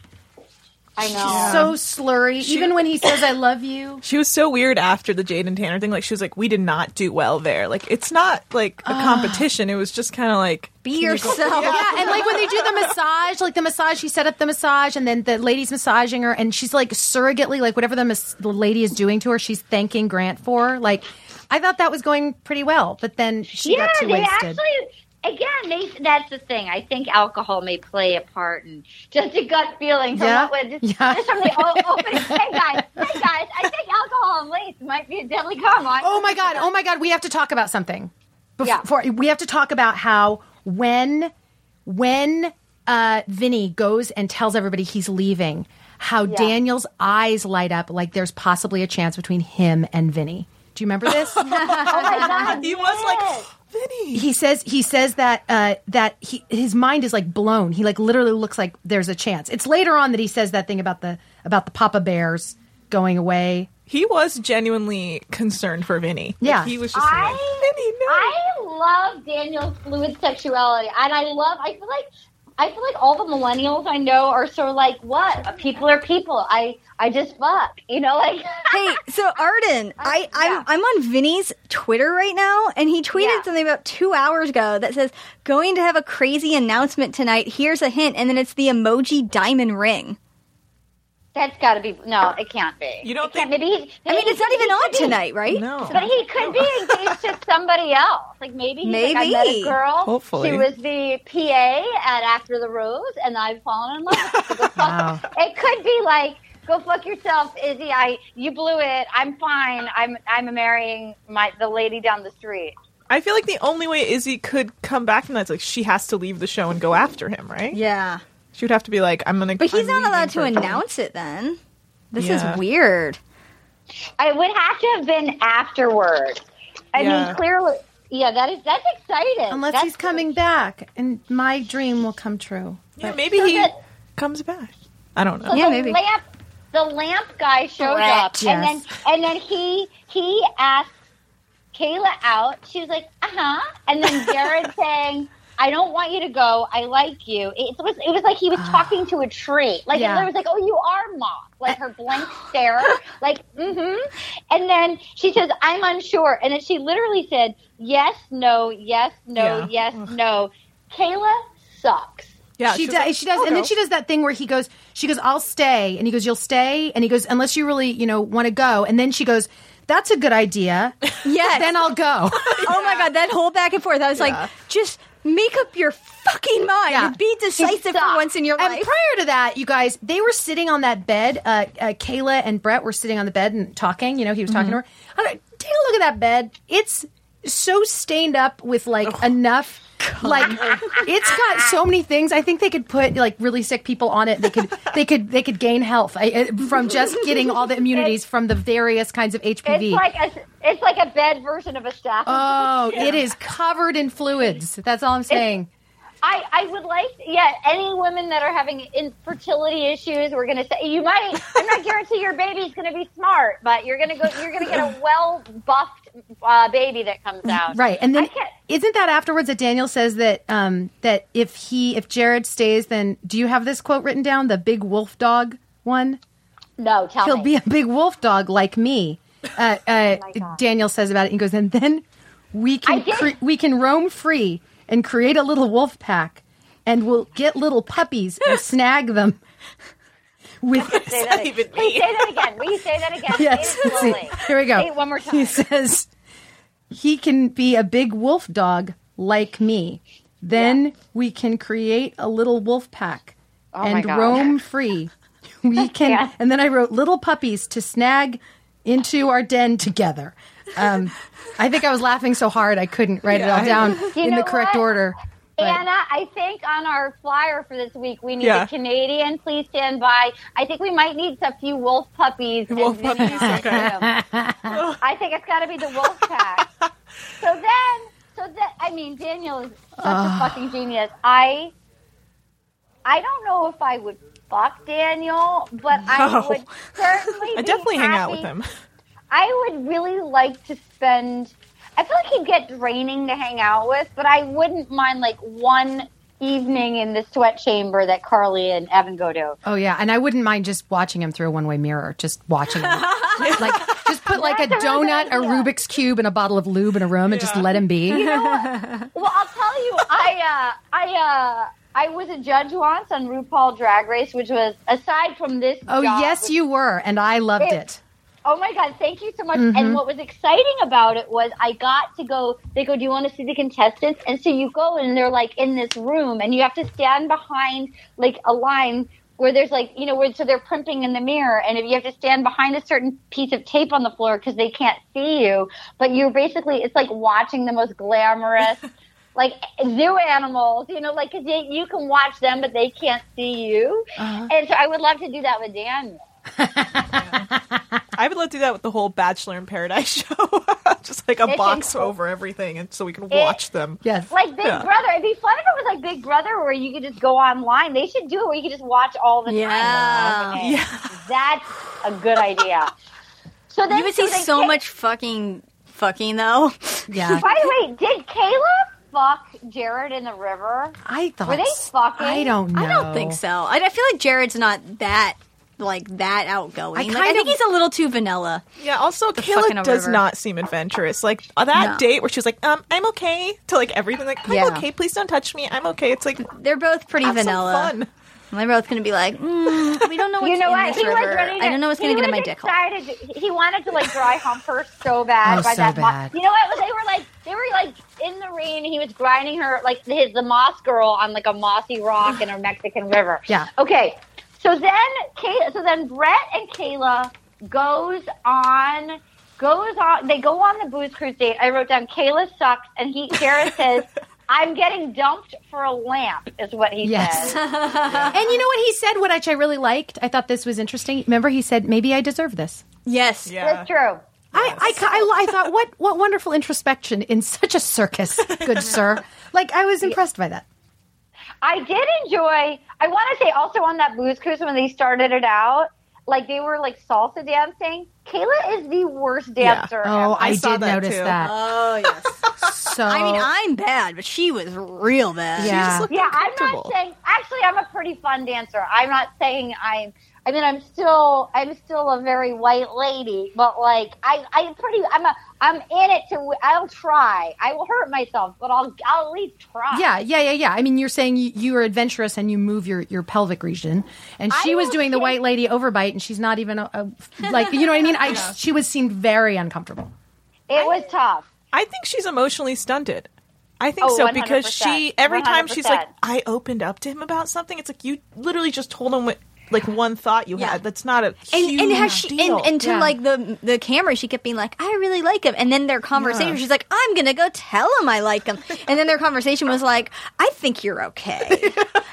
I know. She's so slurry. Even when he says "I love you," she was so weird after the Jade and Tanner thing. Like she was like, "We did not do well there. Like it's not like a competition. It was just kind of like Be yourself. yeah. And like when they do the massage, like the massage, she set up the massage, and then the lady's massaging her, and she's like surrogately, like whatever the mas- the lady is doing to her, she's thanking Grant for. Like, I thought that was going pretty well, but then she yeah, got too they wasted. actually. Again, they, that's the thing. I think alcohol may play a part in just a gut feeling from Yeah, what was just, yeah. just from the o- opening. hey guys, hey guys, I think alcohol and lace might be a deadly combo. Oh my god! Oh my god! We have to talk about something. Yeah. Before we have to talk about how when when uh, Vinny goes and tells everybody he's leaving, how Daniel's eyes light up like there's possibly a chance between him and Vinny. Do you remember this? Oh my god, he was like Vinny. he says he says that uh, that he his mind is like blown. He like literally looks like there's a chance. It's later on that he says that thing about the about the Papa Bears going away. He was genuinely concerned for Vinny. Like, Yeah. he was just I, like Vinny. No. I love Daniel's fluid sexuality, and I love. I feel like I feel like all the millennials I know are of like, what? People are people. I I just fuck. You know, like. hey, so Arden, I, I'm yeah. I'm on Vinny's Twitter right now, and he tweeted Yeah. something about two hours ago that says, "Going to have a crazy announcement tonight. Here's a hint," and then it's the emoji diamond ring. That's got to be no. It can't be. You don't It think- Maybe. He, I mean, it's not even on tonight. tonight, right? No. But he could be engaged to somebody else. Like maybe he's like, I met a Maybe. girl. Hopefully. She was the PA at After the Rose, and I've fallen in love with her. So go fuck- Wow. It could be like, go fuck yourself, Izzy. I you blew it. I'm fine. I'm I'm marrying my the lady down the street. I feel like the only way Izzy could come back from that is like she has to leave the show and go after him, right? Yeah. She would have to be like, I'm gonna. But he's I'm not allowed to for a couple- announce it then. This Yeah. is weird. I would have to have been afterward. I Yeah. mean, clearly, yeah. That is that's exciting. Unless That's- he's coming back, and my dream will come true. Yeah, But- maybe So he that- comes back. I don't know. So Yeah, the maybe. lamp the lamp guy shows Brett, up and then and then he he asks Caila out. She was like, uh huh. And then Jared saying, I don't want you to go. I like you. It was it was like he was talking to a tree. Like Yeah. it was like, oh, you are mock. Like her blank stare. Like mm-hmm. And then she says, I'm unsure. And then she literally said, yes, no, yes, no, Yeah. yes, no. Caila sucks. Yeah, she was does. like, she does, "I'll and then she does that thing where he goes. She goes, "I'll stay," and he goes, "You'll stay," and he goes, "Unless you really, you know, want to go." And then she goes, "That's a good idea." Yes. then I'll go. Oh my god, that whole back and forth. I was Yeah. like, just make up your fucking mind. Yeah. and Be decisive for once in your life. And prior to that, you guys, they were sitting on that bed. Uh, uh, Caila and Brett were sitting on the bed and talking. You know, he was talking to her. Take a look at that bed. It's so stained up with like enough. Like it's got so many things. I think they could put like really sick people on it. They could they could they could gain health I, uh, from just getting all the immunities from the various kinds of HPV. It's like a it's like a bed version of a staff. oh, it is covered in fluids. That's all I'm saying. I, I would like, yeah, any women that are having infertility issues, we're going to say, you might, I'm not guarantee your baby's going to be smart, but you're going to go, you're going to get a well buffed uh, baby that comes out. Right, and then isn't that afterwards that Daniel says that um, that if he if Jared stays, then do you have this quote written down? The big wolf dog one. No, tell He'll me. be a big wolf dog like me. Uh, uh, Oh Daniel says about it. He goes, and then we can cre- we can roam free and create a little wolf pack, and we'll get little puppies and snag them. With say that, even please say that again. Will you say that again? yes, Say it slowly. here we go. Say it one more time. He says he can be a big wolf dog like me. Then we can create a little wolf pack Oh my and roam free. We can, Yeah. and then I wrote little puppies to snag into our den together. Um, I think I was laughing so hard I couldn't write it all down You in the correct what? order. But- Anna, I think on our flyer for this week, we need Yeah. a Canadian. Please stand by. I think we might need a few wolf puppies. Wolf puppies, okay. I think it's got to be the wolf pack. so then, so that I mean, Daniel is such a ah. fucking genius. I, I don't know if I would fuck Daniel, but I would certainly. I definitely hang out with him. I would really like to spend. I feel like he'd get draining to hang out with, but I wouldn't mind like one evening in the sweat chamber that Carly and Evan go to. Oh yeah, and I wouldn't mind just watching him through a one-way mirror, just watching him. like just put like a That's a donut, good a. Rubik's cube, and a bottle of lube in a room, and just let him be. You know Well, I'll tell you, I uh, I uh, I was a judge once on RuPaul Drag Race, which was aside from this. Oh job, yes, you were, and I loved It- it. Oh my god, thank you so much. Mm-hmm. And what was exciting about it was I got to go they go, Do you want to see the contestants? And so you go and they're like in this room and you have to stand behind like a line where there's like you know where so they're primping in the mirror and if you have to stand behind a certain piece of tape on the floor because they can't see you but you're basically it's like watching the most glamorous like zoo animals you know like 'cause you can watch them but they can't see you Uh-huh. and so i would love to do that with daniel I would love to do that with the whole Bachelor in Paradise show. Just like a It's box inc- over everything, and so we can watch them. Yes. Like Big Yeah. Brother. It'd be fun if it was like Big Brother where you could just go online. They should do it where you could just watch all the Yeah. time. Okay. That's a good idea. So then You would see then so Ka- much fucking fucking though. Yeah. By the way, did Caila fuck Jared in the river? I thought. Were they fucking? I don't know. I don't think so. I, I feel like Jared's not that like that outgoing. I like, kind I think of- he's a little too vanilla. Yeah. Also, fuck Caila does river. not seem adventurous. Like that No. date where she was like, "Um, I'm okay," to like everything. Like, I'm Yeah. okay. Please don't touch me. I'm okay. It's like They're both pretty have some vanilla. fun. And they're both going to be like, mm, we don't know what's you know in what? this He was river. ready. To, I don't know what's going to get in my dick hole. He wanted to like dry hump her so bad Oh, by so that. mo- bad. you know what? They were like they were like in the rain. He was grinding her like his the moss girl on like a mossy rock in a Mexican river. Yeah. Okay. So then, Kay- so then Brett and Caila goes on. Goes on. They go on the booze cruise date. I wrote down Caila sucks, and he Jared says, "I'm getting dumped for a lamp," is what he Yes. says. And you know what he said, which I really liked? I thought this was interesting. Remember, he said, maybe I deserve this. Yes. Yeah. That's true. I, I, I, I thought, what, what wonderful introspection in such a circus, good sir. Like, I was impressed by that. I did enjoy. I want to say also on that booze cruise when they started it out, like they were like salsa dancing. Caila is the worst dancer. Oh, ever. I, saw did that, notice too. that. Oh, yes. So, I mean, I'm bad, but she was real bad. yeah. looked yeah, I'm not saying. Actually, I'm a pretty fun dancer. I'm not saying I'm. I mean, I'm still. I'm still a very white lady, but like, I, I'm pretty. I'm a. I'm in it to. I'll try. I will hurt myself, but I'll. I'll at least try. Yeah, yeah, yeah, yeah. I mean, you're saying you, you are adventurous and you move your, your pelvic region, and she I was doing the white lady overbite, and she's not even a, a like you know what I mean. I she was seemed very uncomfortable. it was tough. I think she's emotionally stunted. I think Oh, so because 100%. she every time she's like I opened up to him about something. It's like you literally just told him what like one thought you Yeah. had. That's not a And, huge and has she deal. and, and to Yeah. like the the camera, she kept being like, "I really like him," and then their conversation, Yeah. she's like, "I'm gonna go tell him I like him," and then their conversation was like, "I think you're okay,"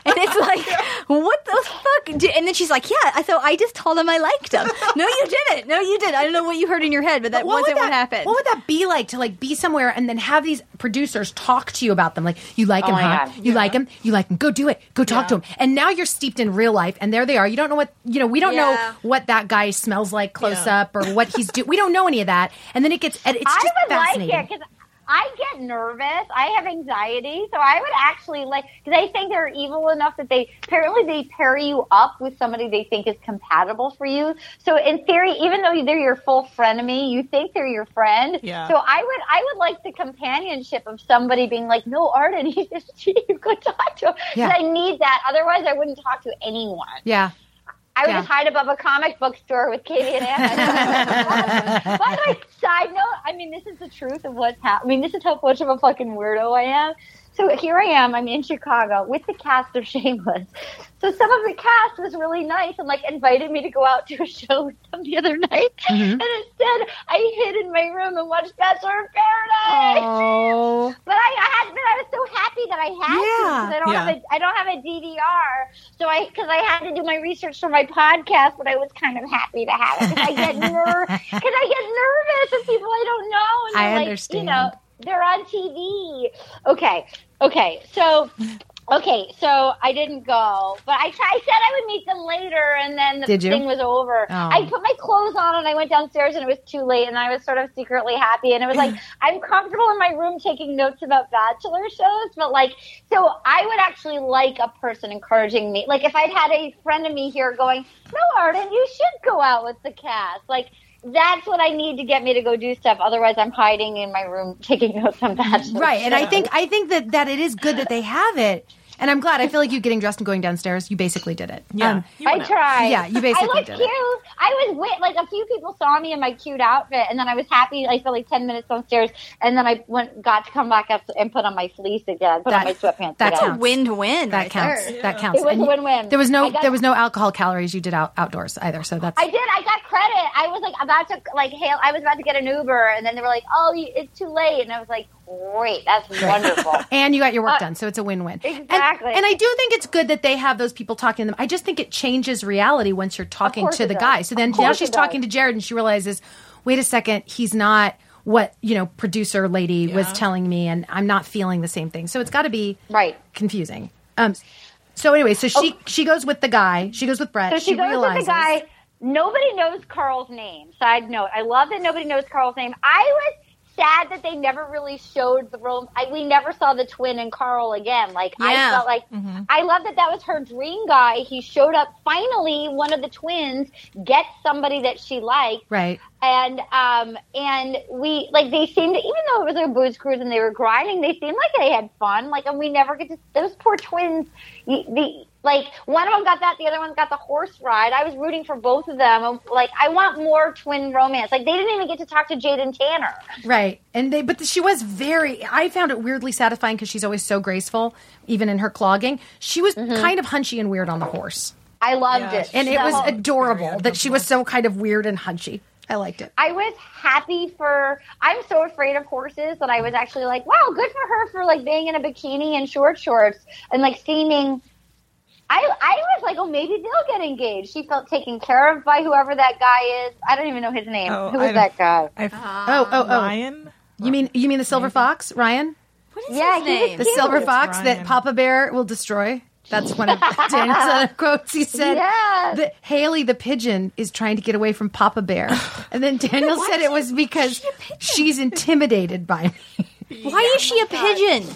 and it's like, "What the fuck?" Did- And then she's like, "Yeah, I so I just told him I liked him." No, you didn't. No, you did. I don't know what you heard in your head, but that would wasn't that, what happened. What would that be like to like be somewhere and then have these producers talk to you about them? Like, you like oh him, huh? God. You like him? You like him? Go do it. Go talk to him. And now you're steeped in real life, and there they are. You don't know what you know. We don't Yeah. know what that guy smells like close Yeah. up or what he's doing. We don't know any of that. And then it gets. and It's I just would like fascinating. it because I get nervous. I have anxiety, so I would actually like because I think they're evil enough that they apparently they pair you up with somebody they think is compatible for you. So in theory, even though they're your full frenemy, you think they're your friend. Yeah. So I would I would like the companionship of somebody being like, no, Arden, he's just you Go talk to him. Yeah. I need that. Otherwise, I wouldn't talk to anyone. yeah. I would Yeah. just hide above a comic book store with Katie and Anna. By the side note, I mean, this is the truth of what's happening. I mean, this is how much of a fucking weirdo I am. So here I am, I'm in Chicago with the cast of Shameless. So some of the cast was really nice and like invited me to go out to a show with them the other night. Mm-hmm. And instead, I hid in my room and watched Bachelor in Paradise. Oh. But I, I had, but I was so happy that I had to Yeah. because I don't Yeah. have a, I don't have a DVR. So I, because I had to do my research for my podcast, but I was kind of happy to have it because I get ner, because I get nervous with people I don't know, and I like, understand. you know, they're on TV. Okay, okay, so. Okay, so I didn't go, but I, I said I would meet them later, and then the thing was over. Oh. I put my clothes on and I went downstairs, and it was too late, and I was sort of secretly happy, and it was like I'm comfortable in my room taking notes about bachelor shows, but like, so I would actually like a person encouraging me. Like if I'd had a friend of me here going, "No, Arden, you should go out with the cast," like. That's what I need to get me to go do stuff. Otherwise, I'm hiding in my room taking notes on bachelor. Right, and I think I think that that it is good that they have it, and I'm glad. I feel like you getting dressed and going downstairs. You basically did it. yeah, Um, I tried. Yeah, you basically I looked did cute. it. I was with like a few people saw me in my cute outfit, and then I was happy. I spent like ten minutes downstairs, and then I went got to come back up and put on my fleece again, put on my sweatpants that again. counts. win to win. that right counts. there. That counts. It was And a win-win. There was no got- there was no alcohol calories you did out outdoors either. So that's I did. I got credit. I was like about to like hail. I was about to get an Uber, and then they were like, "Oh, you, it's too late," and I was like, "Great, that's wonderful." and you got your work Uh, done, so it's a win-win. Exactly. And, I do think it's good that they have those people talking to them. I just think it changes reality once you're talking to the does. guy. So then now she's talking to Jared, and she realizes, wait a second, he's not what you know producer lady was telling me, and I'm not feeling the same thing. So it's got to be right. confusing. Um. So anyway, so she she goes with the guy. She goes with Brett. Oh. So she, goes realizes with the guy. Nobody knows Carl's name. Side note: I love that nobody knows Carl's name. I was sad that they never really showed the role. I, we never saw the twin and Carl again. Like I felt like I love that that was her dream guy. He showed up. Finally, one of the twins gets somebody that she liked right. and um and we like they seemed even though it was a booze cruise and they were grinding they seemed like they had fun like and we never get to those poor twins the Like one of them got that, the other one's got the horse ride. I was rooting for both of them. Like I want more twin romance. Like they didn't even get to talk to Jade and Tanner. Right. And they, but she was very, I found it weirdly satisfying because she's always so graceful, even in her clogging. She was mm-hmm. kind of hunchy and weird on the horse. I loved Yeah, it. And it was adorable that she was so kind of weird and hunchy. I liked it. I was happy for. I'm so afraid of horses that I was actually like, wow, good for her for like being in a bikini and short shorts and like seeming. I I was like, oh, maybe they'll get engaged. She felt taken care of by whoever that guy is. I don't even know his name. Oh, Who I that guy? I, Oh, oh, oh. Ryan. You mean you mean the silver fox, Ryan? What is Yeah, his name? The silver It's fox that Papa Bear will destroy. That's one of Daniel's uh, quotes. He said Yes. that Haley the pigeon is trying to get away from Papa Bear, and then Daniel said it was because she's intimidated by me. Why is she a pigeon?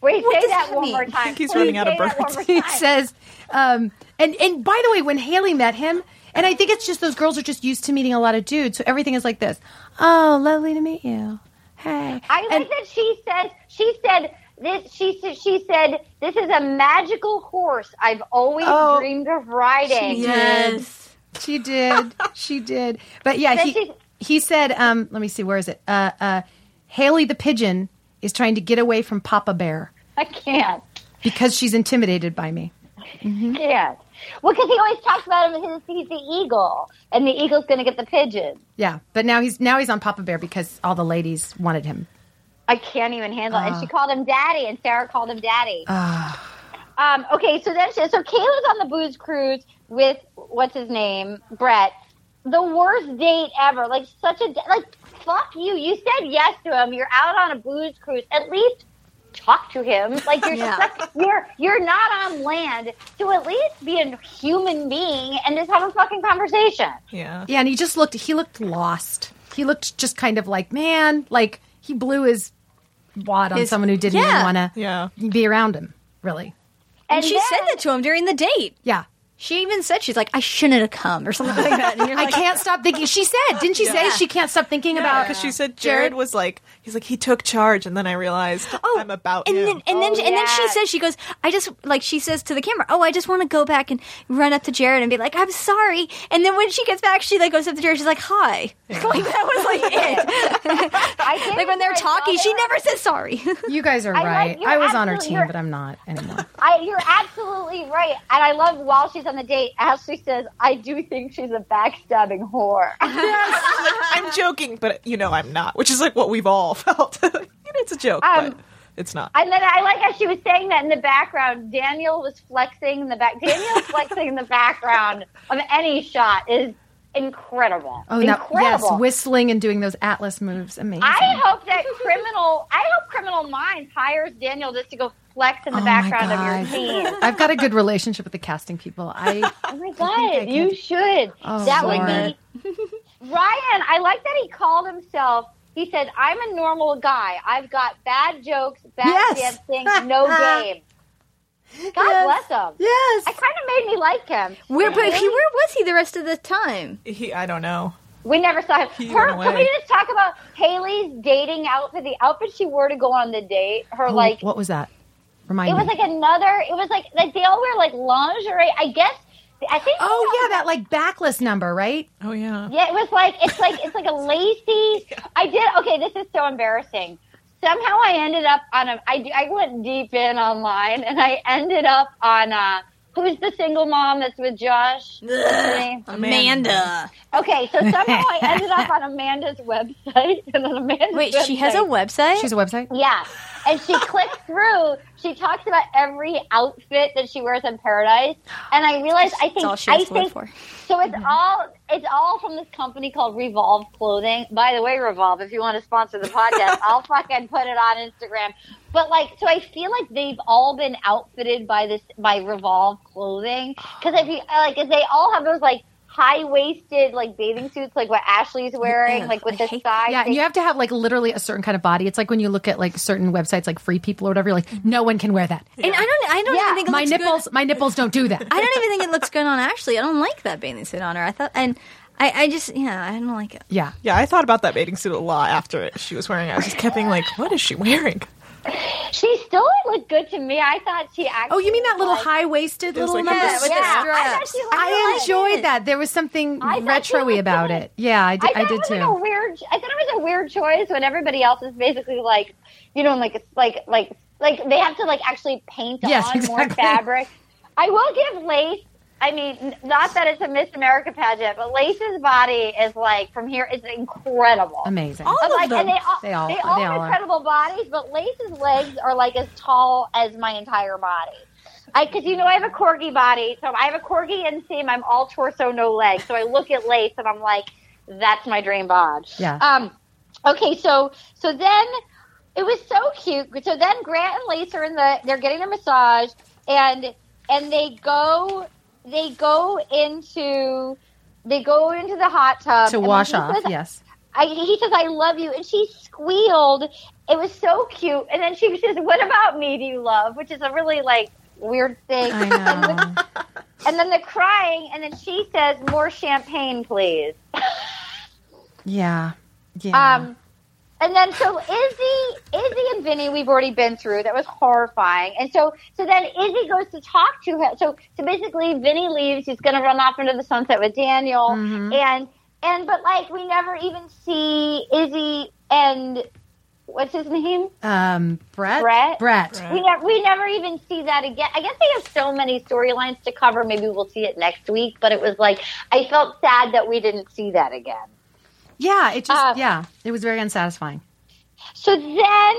Wait, What say that that one more time. I think he's Please running out of say that birds. he says, um, and and by the way, when Haley met him, and I think it's just those girls are just used to meeting a lot of dudes, so everything is like this. Oh, lovely to meet you. Hey, I like And- that she says she said this. She said she said this is a magical horse I've always Oh, dreamed of riding. Yes. She did. she did. But yeah, he, she's- he said, um, let me see, where is it? Uh, uh, Haley the pigeon is trying to get away from Papa Bear I can't. because she's intimidated by me. Mm-hmm. can't. Well, because he always talks about him as he's the eagle, and the eagle's going to get the pigeon. Yeah, but now he's now he's on Papa Bear because all the ladies wanted him. I can't even handle it. And she ah. called him daddy, and Sarah called him daddy. Ah. um, okay, so then she, so Caila's on the booze cruise with what's his name, Brett. The worst date ever. Like such a like. Fuck you. You said yes to him. You're out on a booze cruise. At least talk to him. Like you're Yeah. stuck, you're you're not on land. To at least be a human being and just have a fucking conversation. Yeah. Yeah, and he just looked he looked lost. He looked just kind of like, man, like he blew his wad on His- someone who didn't even want to Yeah. be around him, really. And she then- said that to him during the date. Yeah. She even said she's like, I shouldn't have come or something like that. And you're I can't stop thinking. She said, didn't she say she can't stop thinking about? Because she said Jared? Jared was like, he's like, he took charge, and then I realized oh, I'm about and him. then and then Oh, and then she says she goes I just like she says to the camera oh I just want to go back and run up to Jared and be like I'm sorry and then when she gets back she like goes up to Jared she's like hi like that was like it I think like when they're I talking she never says sorry You guys are I like- right. I was on her team, but I'm not anymore. I, you're absolutely right. And I love while she's on the date, Ashley says, I do think she's a backstabbing whore. I'm joking, but you know I'm not, which is like what we've all felt. It's a joke, Um, but it's not. and then I like how she was saying that in the background. Daniel was flexing in the back. Daniel flexing in the background of any shot is incredible. Oh, now, yes, whistling and doing those Atlas moves. Amazing. I hope that criminal, I hope Criminal Minds hires Daniel just to go flex in the Oh background of your scene. I've got a good relationship with the casting people. I Oh my I god, you should. Oh, that Lord. would be Ryan. I like that he called himself. He said, "I'm a normal guy. I've got bad jokes, bad Yes. dancing, no game." God Yes. bless him. yes. It kind of made me like him. where but he, where was he the rest of the time he, I don't know. We never saw him. He Her, went can we just talk about Haley's dating outfit? The outfit she wore to go on the date. Her Oh, like what was that? Remind it was like another. It was like like they all wear like lingerie. I guess. I think. oh yeah, that like backless number, right? Oh yeah. Yeah, it was like it's like it's like a lacy. I did okay. This is so embarrassing. Somehow I ended up on a. I I went deep in online and I ended up on uh who's the single mom that's with Josh? What's her name? Amanda Okay, so somehow I ended up on Amanda's website and on Amanda's wait she has a website- She has a website. yeah. And she clicked through. She talks about every outfit that she wears in Paradise, and I realized I think that's all she I has to live think for so. It's mm-hmm. all it's all from this company called Revolve Clothing. By the way, Revolve, if you want to sponsor the podcast, I'll fucking put it on Instagram. But like, so I feel like they've all been outfitted by this by Revolve Clothing because if you like, if they all have those like high waisted like bathing suits, like what Ashley's wearing, Ugh, like with I the hate side. Yeah, and you have to have like literally a certain kind of body. It's like when you look at like certain websites, like Free People or whatever. You're like, no one can wear that. and I don't I don't Yeah. even think it My looks nipples, good. my nipples don't do that. I don't even think it looks good on Ashley I don't like that bathing suit on her I thought and I, I just yeah I don't like it Yeah, Yeah, I thought about that bathing suit a lot after it, she was wearing it. I was just kept being like, what is she wearing? She still looked good to me. I thought she actually. Oh, you mean that little like, high waisted little like number? Yeah, with Yeah, the I thought she I good. enjoyed that. There was something I thought she retro-y about good. it. Yeah, I did, I, I thought did it was too. Like a weird. I thought it was a weird choice when everybody else is basically like, you know, like like like like they have to like actually paint Yes, on more fabric. I will give Lace. I mean, not that it's a Miss America pageant, but Lace's body is like from here is incredible. Amazing. All I'm of like, them. and they all, They all- they they all all have are. incredible bodies, but Lace's legs are like as tall as my entire body. I, cause you know, I have a corgi body, so I have a corgi inseam. I'm all torso, no legs. So I look at Lace and I'm like, that's my dream bod. Yeah. Um, okay, so, so then it was so cute. So then Grant and Lace are in the, they're getting a massage and, and they go, they go into, they go into the hot tub to wash off, says- yes. I, he says, I love you. And she squealed. It was so cute. And then she says, What about me do you love? Which is a really like weird thing. I And, then- and then the crying. And then she says, More champagne, please. yeah. Yeah. Um, and then so Izzy, Izzy and Vinny, we've already been through. That was horrifying. And so, so then Izzy goes to talk to him. So, so basically, Vinny leaves. He's going to run off into the sunset with Daniel. Mm-hmm. And and but like we never even see Izzy and what's his name? um, Brett? Brett? Brett. Brett. We never we never even see that again. I guess they have so many storylines to cover. Maybe we'll see it next week. But it was like I felt sad that we didn't see that again. Yeah, it just, Uh, yeah, it was very unsatisfying. So then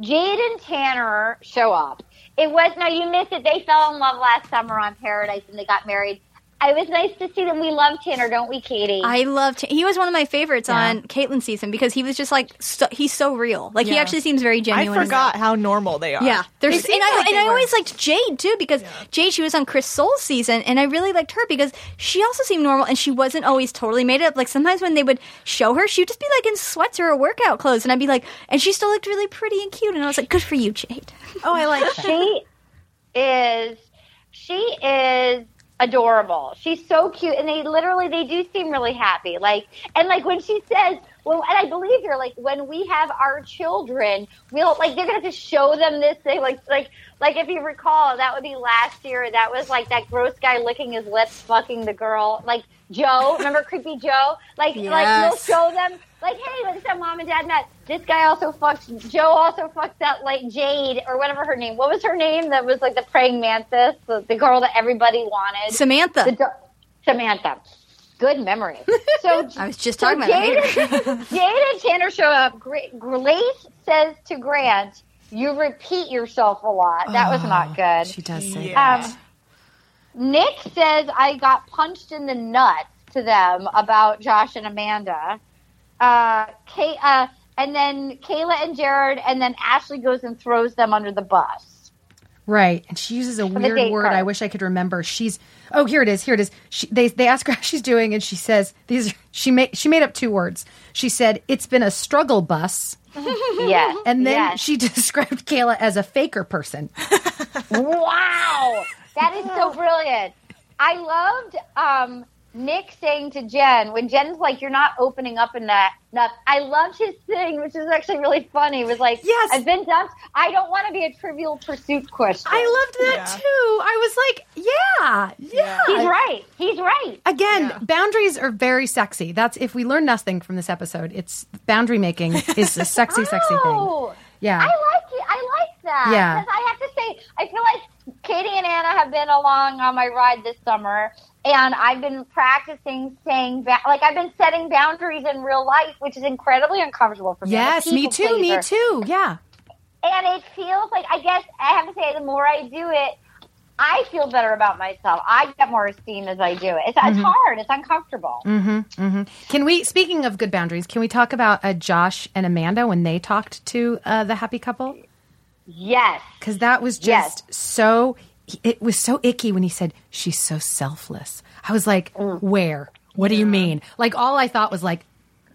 Jade and Tanner show up. It was no, you missed it. They fell in love last summer on Paradise and they got married. It was nice to see them. We love Tanner, don't we, Katie? I love loved. He was one of my favorites Yeah. on Kaitlyn's season because he was just like so, he's so real. Like he actually seems very genuine. I forgot how normal they are. Yeah, there's They and seem I like and they I were. always liked Jade too because Jade she was on Chris Soules' season and I really liked her because she also seemed normal and she wasn't always totally made up. Like sometimes when they would show her, she'd just be like in sweats or her workout clothes, and I'd be like, and she still looked really pretty and cute, and I was like, good for you, Jade. Oh, I like that. she is she is adorable. She's so cute, and they literally they do seem really happy. Like and like when she says, well, and I believe her. Like when we have our children, we'll like they're gonna have to show them this thing. Like like like if you recall, that would be last year. That was like that gross guy licking his lips, fucking the girl. Like Joe, remember creepy Joe? Like like we'll show them. Like, hey, like this mom and dad met. This guy also fucks. Joe also fucks that like Jade or whatever her name. What was her name? That was like the praying mantis, the, the girl that everybody wanted. Samantha. The do- Samantha. Good memory. So I was just so talking about Jade, her. Jade and Tanner show up. Grace says to Grant, "You repeat yourself a lot." That was not good. She does say Yeah. Um, Nick says I got punched in the nuts to them about Josh and Amanda. Uh, Kay, uh, and then Caila and Jared, and then Ashley goes and throws them under the bus. Right, and she uses a weird word. card. I wish I could remember. She's oh, here it is. Here it is. She, they they ask her how she's doing, and she says these. She made she made up two words. She said it's been a struggle bus, Yes, and then yes. she described Caila as a faker person. Wow, that is so brilliant. I loved um, Nick saying to Jen when Jen's like, "You're not opening up in that." enough." I loved his thing, which is actually really funny. It was like, Yes. I've been dumped. I don't want to be a Trivial Pursuit question." I loved that Yeah. too. I was like, yeah, yeah. He's right. He's right. Again, boundaries are very sexy. That's if we learn nothing from this episode, it's boundary making is a sexy, sexy thing. Oh, Yeah. I like it. I like that. Yeah. Because I have to say, I feel like Katie and Anna have been along on my ride this summer, and I've been practicing saying ba- like I've been setting boundaries in real life, which is incredibly uncomfortable for me. Yes, me too. Me too. Yeah. And it feels like I guess I have to say, the more I do it. I feel better about myself. I get more esteem as I do it. It's, Mm-hmm. it's hard. It's uncomfortable. Mm-hmm, mm-hmm. Can we? Speaking of good boundaries, can we talk about uh, Josh and Amanda when they talked to uh, the happy couple? Yes. Because that was just so. It was so icky when he said she's so selfless. I was like, Mm. where? What do you mean? Like all I thought was like,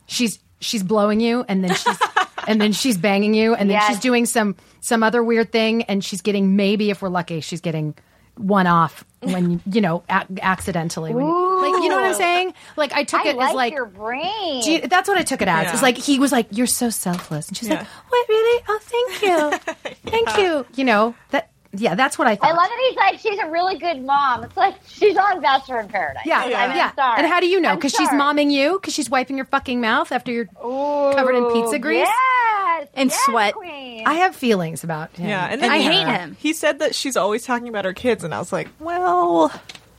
she's she's blowing you, and then she's and then she's banging you, and then Yes. she's doing some some other weird thing, and she's getting maybe if we're lucky, she's getting one off when you know a- accidentally. When, Like you know what I'm saying? Like I took I it like, as like your brain. you- that's what I took it as. Yeah. It's like he was like, "You're so selfless," and she's like, "What really? Oh, thank you, thank you." You know that. Yeah, that's what I thought. I love that he's like, she's a really good mom. It's like she's on Bachelor in Paradise. Yeah, I yeah. mean, I'm sorry. And how do you know? Because she's momming you? Because she's wiping your fucking mouth after you're covered in pizza grease? Yes, And yes, sweat. Queen. I have feelings about him. Yeah, and then I he- hate him. He said that she's always talking about her kids, and I was like, well,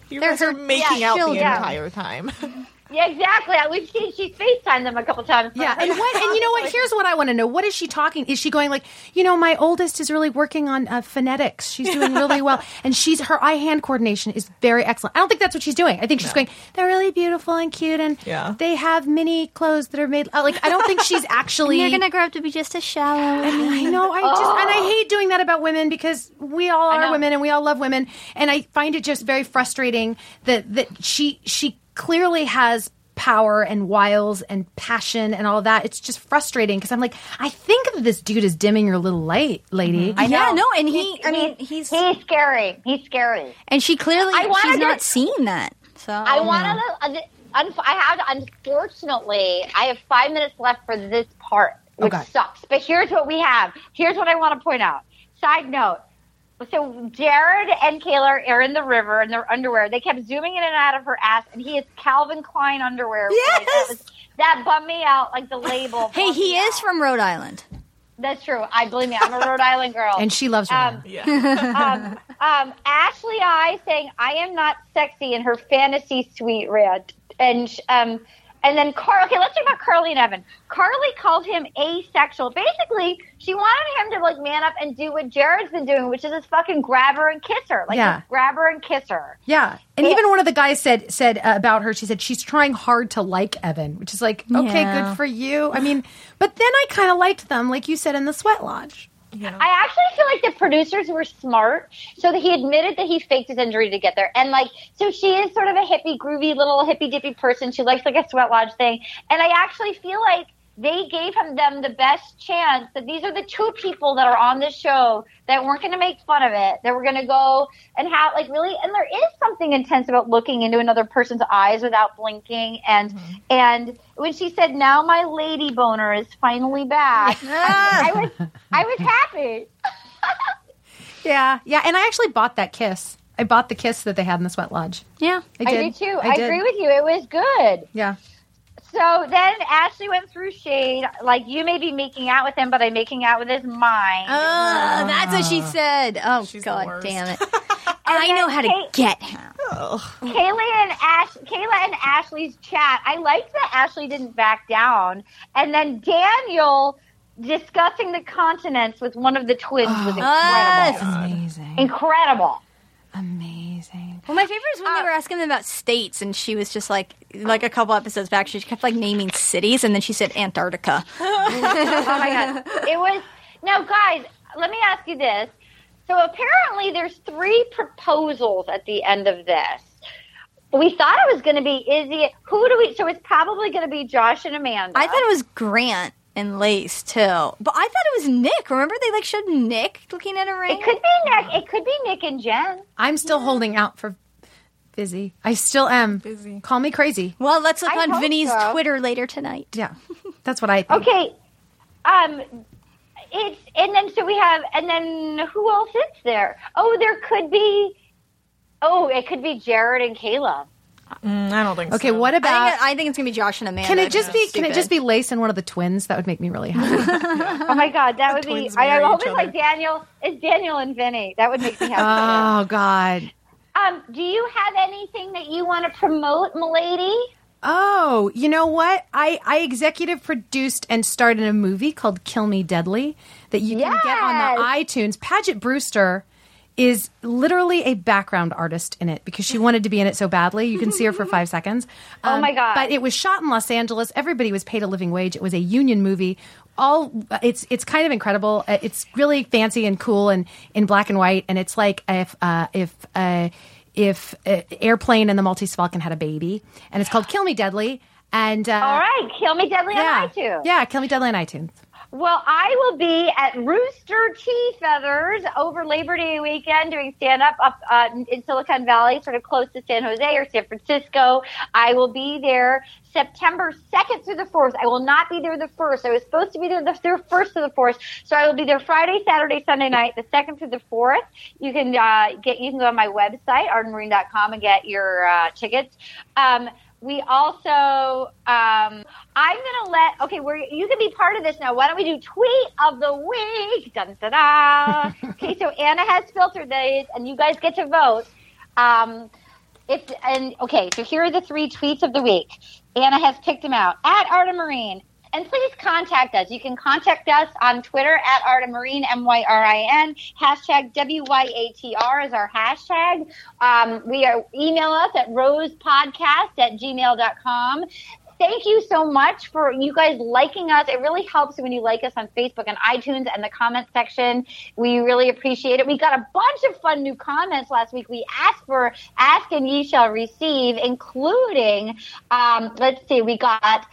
you They're guys are making yeah, out the children. entire time. yeah, exactly. We've seen she's FaceTimed them a couple times. Yeah, and what? And you know what? Here's what I want to know. What is she talking? Is she going like, you know, my oldest is really working on uh, phonetics. She's doing really well, and she's her eye hand coordination is very excellent. I don't think that's what she's doing. I think she's going. They're really beautiful and cute, and Yeah. they have mini clothes that are made. uh, Like I don't think she's actually. They're gonna grow up to be just as shallow. I know. I just and I hate doing that about women because we all are women and we all love women, and I find it just very frustrating that that she she clearly has power and wiles and passion and all that. It's just frustrating because I'm like, I think that this dude is dimming your little light, lady. Mm-hmm. I know. Yeah, no, and he- I mean, he's- he's scary. He's scary. And she clearly I she's to- not seeing that. So I wanted to. Uh, un- I have unfortunately. I have five minutes left for this part, which Okay. sucks. But here's what we have. Here's what I want to point out. Side note. So Jared and Caila are in the river in their underwear. They kept zooming in and out of her ass, and he is Calvin Klein underwear. Like, that, was, that bummed me out. Like the label. Hey, he is out. from Rhode Island. That's true. I believe me. I'm a Rhode Island girl. and she loves her. Um, yeah. um, um, Ashley I saying I am not sexy in her fantasy suite rant, and um, and then Carl. Okay, let's talk about Carly and Evan. Carly called him asexual. Basically, she wanted him to like man up and do what Jared's been doing, which is just fucking grab her and kiss her, like Yeah. just grab her and kiss her. yeah, and even one of the guys said said uh, about her. She said she's trying hard to like Evan, which is like okay, Yeah. good for you. I mean, but then I kind of liked them, like you said in the sweat lodge. I actually feel like the producers were smart, so that he admitted that he faked his injury to get there, and like, so she is sort of a hippie, groovy little hippy dippy person. She likes like a sweat lodge thing, and I actually feel like they gave him them the best chance that these are the two people that are on this show that weren't going to make fun of it, that were going to go and have like really, and there is something intense about looking into another person's eyes without blinking, and mm-hmm. and when she said, "Now my lady boner is finally back," I, I was I was happy. Yeah, yeah, and I actually bought that kiss. I bought the kiss that they had in the sweat lodge. Yeah. I I, did too. I, did. agree with you. It was good. Yeah. So then Ashley went through shade. Like you may be making out with him, but I'm making out with his mind. Oh, that's what she said. Oh She's the god worst. damn it. And I know how to Kate- get him. Caila and Ash, Caila and Ashley's chat. I liked that Ashley didn't back down, and then Daniel discussing the continents with one of the twins was incredible. Yes. Amazing. Incredible. Amazing. Well, my favorite is when they ah. were asking them about states, and she was just like, like a couple episodes back, she kept like naming cities, and then she said Antarctica. Oh my god! It was now, guys. Let me ask you this. So apparently, there's three proposals at the end of this. We thought it was going to be Izzy. Who do we? So it's probably going to be Josh and Amanda. I thought it was Grant and Lace too, but I thought it was Nick. Remember they like showed Nick looking at a ring. it could be Nick. It could be Nick and Jen. I'm still holding out for Busy. I still am. Busy. Call me crazy. well, let's look I on hope Vinny's so. Twitter later tonight. Yeah. That's what I think. Okay. Um. It's and then so we have and then who else is there? Oh, there could be. Oh, it could be Jared and Caleb. Mm, I don't think so. Okay, so. what I about think, I think it's gonna be Josh and Amanda. Can it just be Stupid. can it just be Lace and one of the twins? That would make me really happy. Oh my God, that would be. I marry hope each it's like. Daniel. It's Daniel and Vinny. That would make me happy. oh god. Um, do you have anything that you want to promote, milady? Oh, you know what? I, I executive produced and starred in a movie called Kill Me Deadly that you can get on the iTunes. Paget Brewster is literally a background artist in it because she wanted to be in it so badly. You can see her for five seconds. Oh my God. But it was shot in Los Angeles. Everybody was paid a living wage. It was a union movie. All it's it's kind of incredible. Uh, It's really fancy and cool and in black and white. And it's like if uh, if uh, if uh, Airplane and the Maltese Falcon had a baby, and it's called Kill Me Deadly. And uh, All right, Kill Me Deadly yeah, on iTunes. yeah, Kill Me Deadly on iTunes. Well, I will be at Rooster T. Feathers over Labor Day weekend doing stand up up uh, in Silicon Valley, sort of close to San Jose or San Francisco. I will be there September 2nd through the 4th. I will not be there the 1st. I was supposed to be there the through 1st to the 4th. So I will be there Friday, Saturday, Sunday night, the 2nd through the 4th. You can uh, get you can go on my website, ardenmyrin.com and get your uh, tickets. Um, we also, um, I'm gonna let. Okay, we're you can be part of this now. Why don't we do tweet of the week? Dun da da. okay, so Anna has filtered these, and you guys get to vote. Um, if and okay, so here are the three tweets of the week. Anna has picked them out at Arden Myrin. And please contact us. You can contact us on Twitter at Arden Myrin, M Y R I N. Hashtag W Y A T R is our hashtag. Um, we are email us at rosepodcast at gmail.com. Thank you so much for you guys liking us. It really helps when you like us on Facebook and iTunes and the comment section. We really appreciate it. We got a bunch of fun new comments last week. We asked for ask and ye shall receive, including um, let's see, we got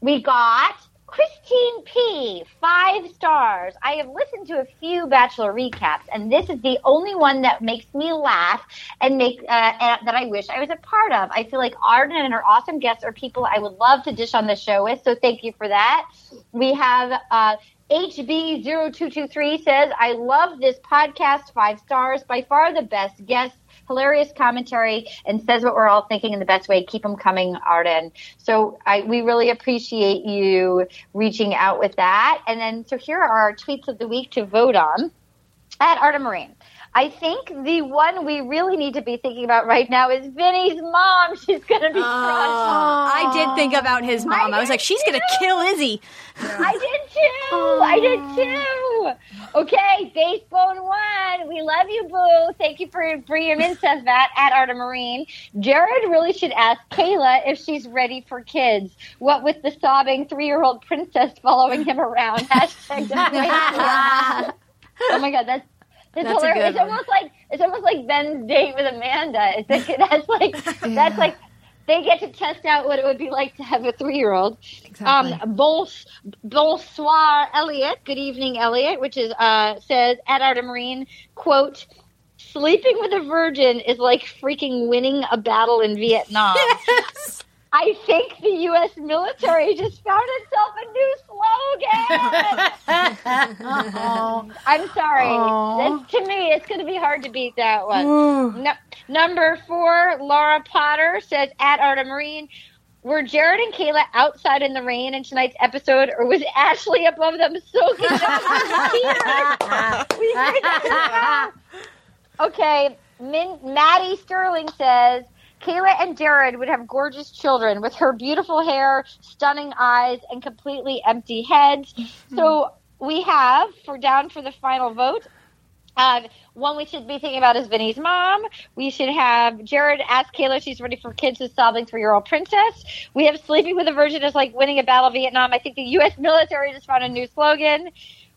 we got Christine P, five stars. I have listened to a few Bachelor recaps, and this is the only one that makes me laugh and make uh, that I wish I was a part of. I feel like Arden and her awesome guests are people I would love to dish on the show with. So thank you for that. We have. Uh, HB0223 says, I love this podcast, five stars, by far the best guests hilarious commentary and says what we're all thinking in the best way. Keep them coming, Arden. So I, we really appreciate you reaching out with that. And then, so here are our tweets of the week to vote on at Arden Myrin. I think the one we really need to be thinking about right now is Vinny's mom. She's going to be oh. crushed. I did think about his mom. I, was like, she's gonna kill Izzy. I did too. I did too. Okay, Basebone One. We love you, Boo. Thank you for bringing him in, Seth Vat at Arden Myrin. Jared really should ask Caila if she's ready for kids. What with the sobbing three-year-old princess following him around. Hashtag Oh my god, that's that's, That's a hilarious. good It's one. almost like it's almost like Ben's date with Amanda. It's like that's like that's like they get to test out what it would be like to have a three-year-old. Exactly. Um, Bons, bonsoir, Elliot. Good evening, Elliot. Which is uh, says at Arden Myrin quote. Sleeping with a virgin is like freaking winning a battle in Vietnam. I think the U.S. military just found itself a new slogan. I'm sorry. To me, it's going to be hard to beat that one. No, number four, Laura Potter says at Arden Myrin, were Jared and Caila outside in the rain in tonight's episode, or was Ashley above them soaking them with tears? We figured that out. Okay, Min- Maddie Sterling says Caila and Jared would have gorgeous children with her beautiful hair, stunning eyes, and completely empty heads. So we have for down for the final vote. Uh, one we should be thinking about is Vinny's mom. We should have Jared ask Caila if she's ready for kids with sobbing three year old princess. We have sleeping with a virgin is like winning a battle of Vietnam. I think the U.S. military just found a new slogan.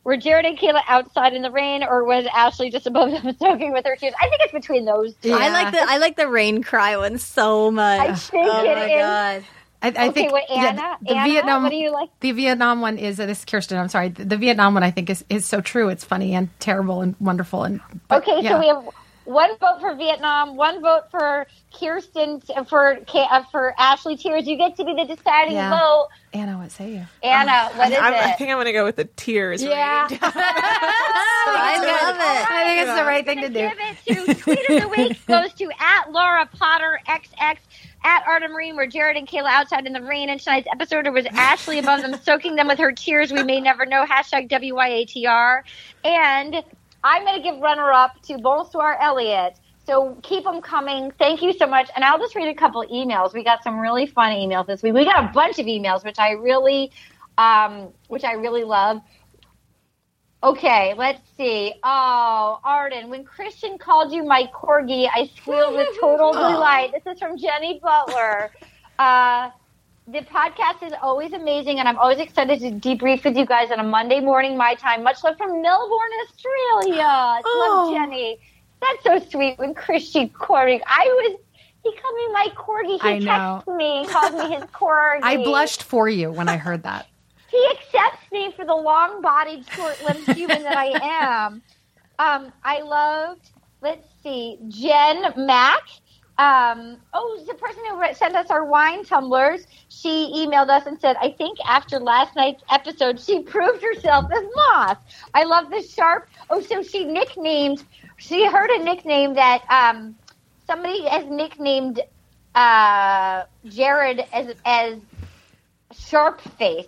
Were Jared and Caila outside in the rain, or was Ashley just above them soaking with her shoes? I think it's between those two. I like the I like the rain cry one so much. I think oh it my is. god. I, I Okay, think what, yeah, Anna? the Anna, Vietnam. what do you like? The Vietnam one is uh, this is Kirsten. I'm sorry. The, the Vietnam one I think is, is so true. It's funny and terrible and wonderful and but, Okay, yeah. so we have one vote for Vietnam, one vote for Kirsten, for uh, for Ashley Tears. You get to be the deciding Yeah. vote. Anna, what say you? Anna, what is I'm, I it? think I'm going to go with the tears. Yeah. rating. I love it. I think it's the right thing to do. Give it to tweet of the week goes to at Laura Potter XX at Arden Myrin, where Jared and Caila outside in the rain in tonight's episode, or was Ashley above them, soaking them with her tears? We may never know. Hashtag WYATR. And I'm going to give runner up to Bonsoir Elliott. So keep them coming. Thank you so much. And I'll just read a couple emails. We got some really fun emails this week. We got a bunch of emails, which I really, um, which I really love. Okay, let's see. Oh, Arden, when Christian called you my corgi, I squealed with total delight. This is from Jenny Butler. Uh, the podcast is always amazing, and I'm always excited to debrief with you guys on a Monday morning, my time. Much love from Melbourne, Australia. Oh. Love Jenny. That's so sweet. When Christian corgi, I was. He called me my corgi. He texted me, called me his corgi. I blushed for you when I heard that. he accepts me for the long-bodied, short-limbed human that I am. Um, I loved. Let's see, Jen Mack. Um, oh, the person who sent us our wine tumblers. She emailed us and said, "I think after last night's episode, she proved herself as Moss." I love the sharp. Oh, so she nicknamed. She heard a nickname that um, somebody has nicknamed uh, Jared as as sharp face.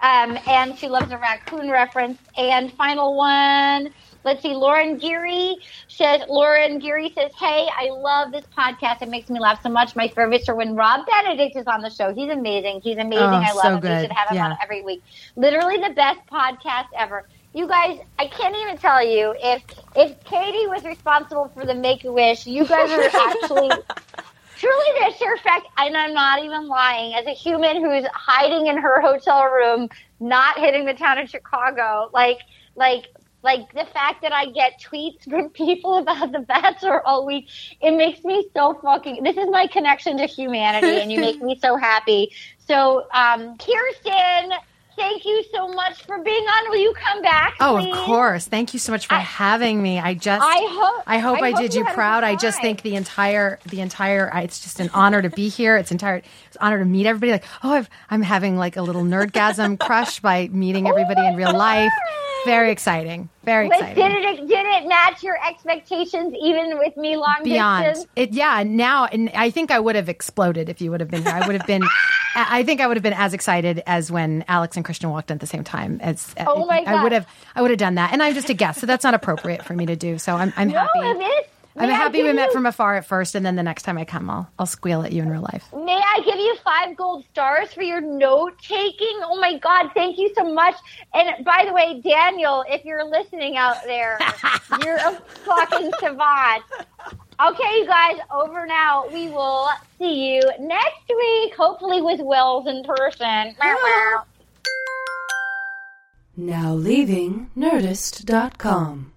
Um, and she loves a raccoon reference. And final one, let's see, Lauren Geary says, Lauren Geary says, Hey, I love this podcast. It makes me laugh so much. My favorites are when Rob Benedict is on the show. He's amazing. He's amazing. Oh, I love so him. good. We should have him Yeah. on every week. Literally the best podcast ever. You guys, I can't even tell you if if Katie was responsible for the Make a Wish, you guys are actually truly the sheer fact, and I'm not even lying, as a human who's hiding in her hotel room, not hitting the town of Chicago, like, like, like the fact that I get tweets from people about the Bachelor all week, it makes me so fucking. This is my connection to humanity, and you make me so happy. So, um, Kirsten, thank you so much for being on. Will you come back? Oh, please? of course. Thank you so much for I- having me. I just I hope- I hope I I, hope did you you proud. I just think the entire the entire it's just an honor to be here. It's entire honor to meet everybody. Like, oh, I've, I'm having like a little nerdgasm crush by meeting everybody in real life. Very exciting. Very But exciting. did it did it match your expectations even with me long beyond distance? it yeah now and i think i would have exploded if you would have been here i would have been i think i would have been as excited as when alex and christian walked in at the same time as uh, Oh my i God. would have i would have done that and i'm just a guest so that's not appropriate for me to do so i'm, I'm No, happy it is. I'm May happy we met you- from afar at first and then the next time i come i'll, I'll squeal at you in real life May I give you five gold stars for your note taking? Oh my God, thank you so much. And by the way, Daniel, if you're listening out there, you're a fucking savant. Okay, you guys, over now. We will see you next week, hopefully with Wells in person. Now leaving Nerdist.com.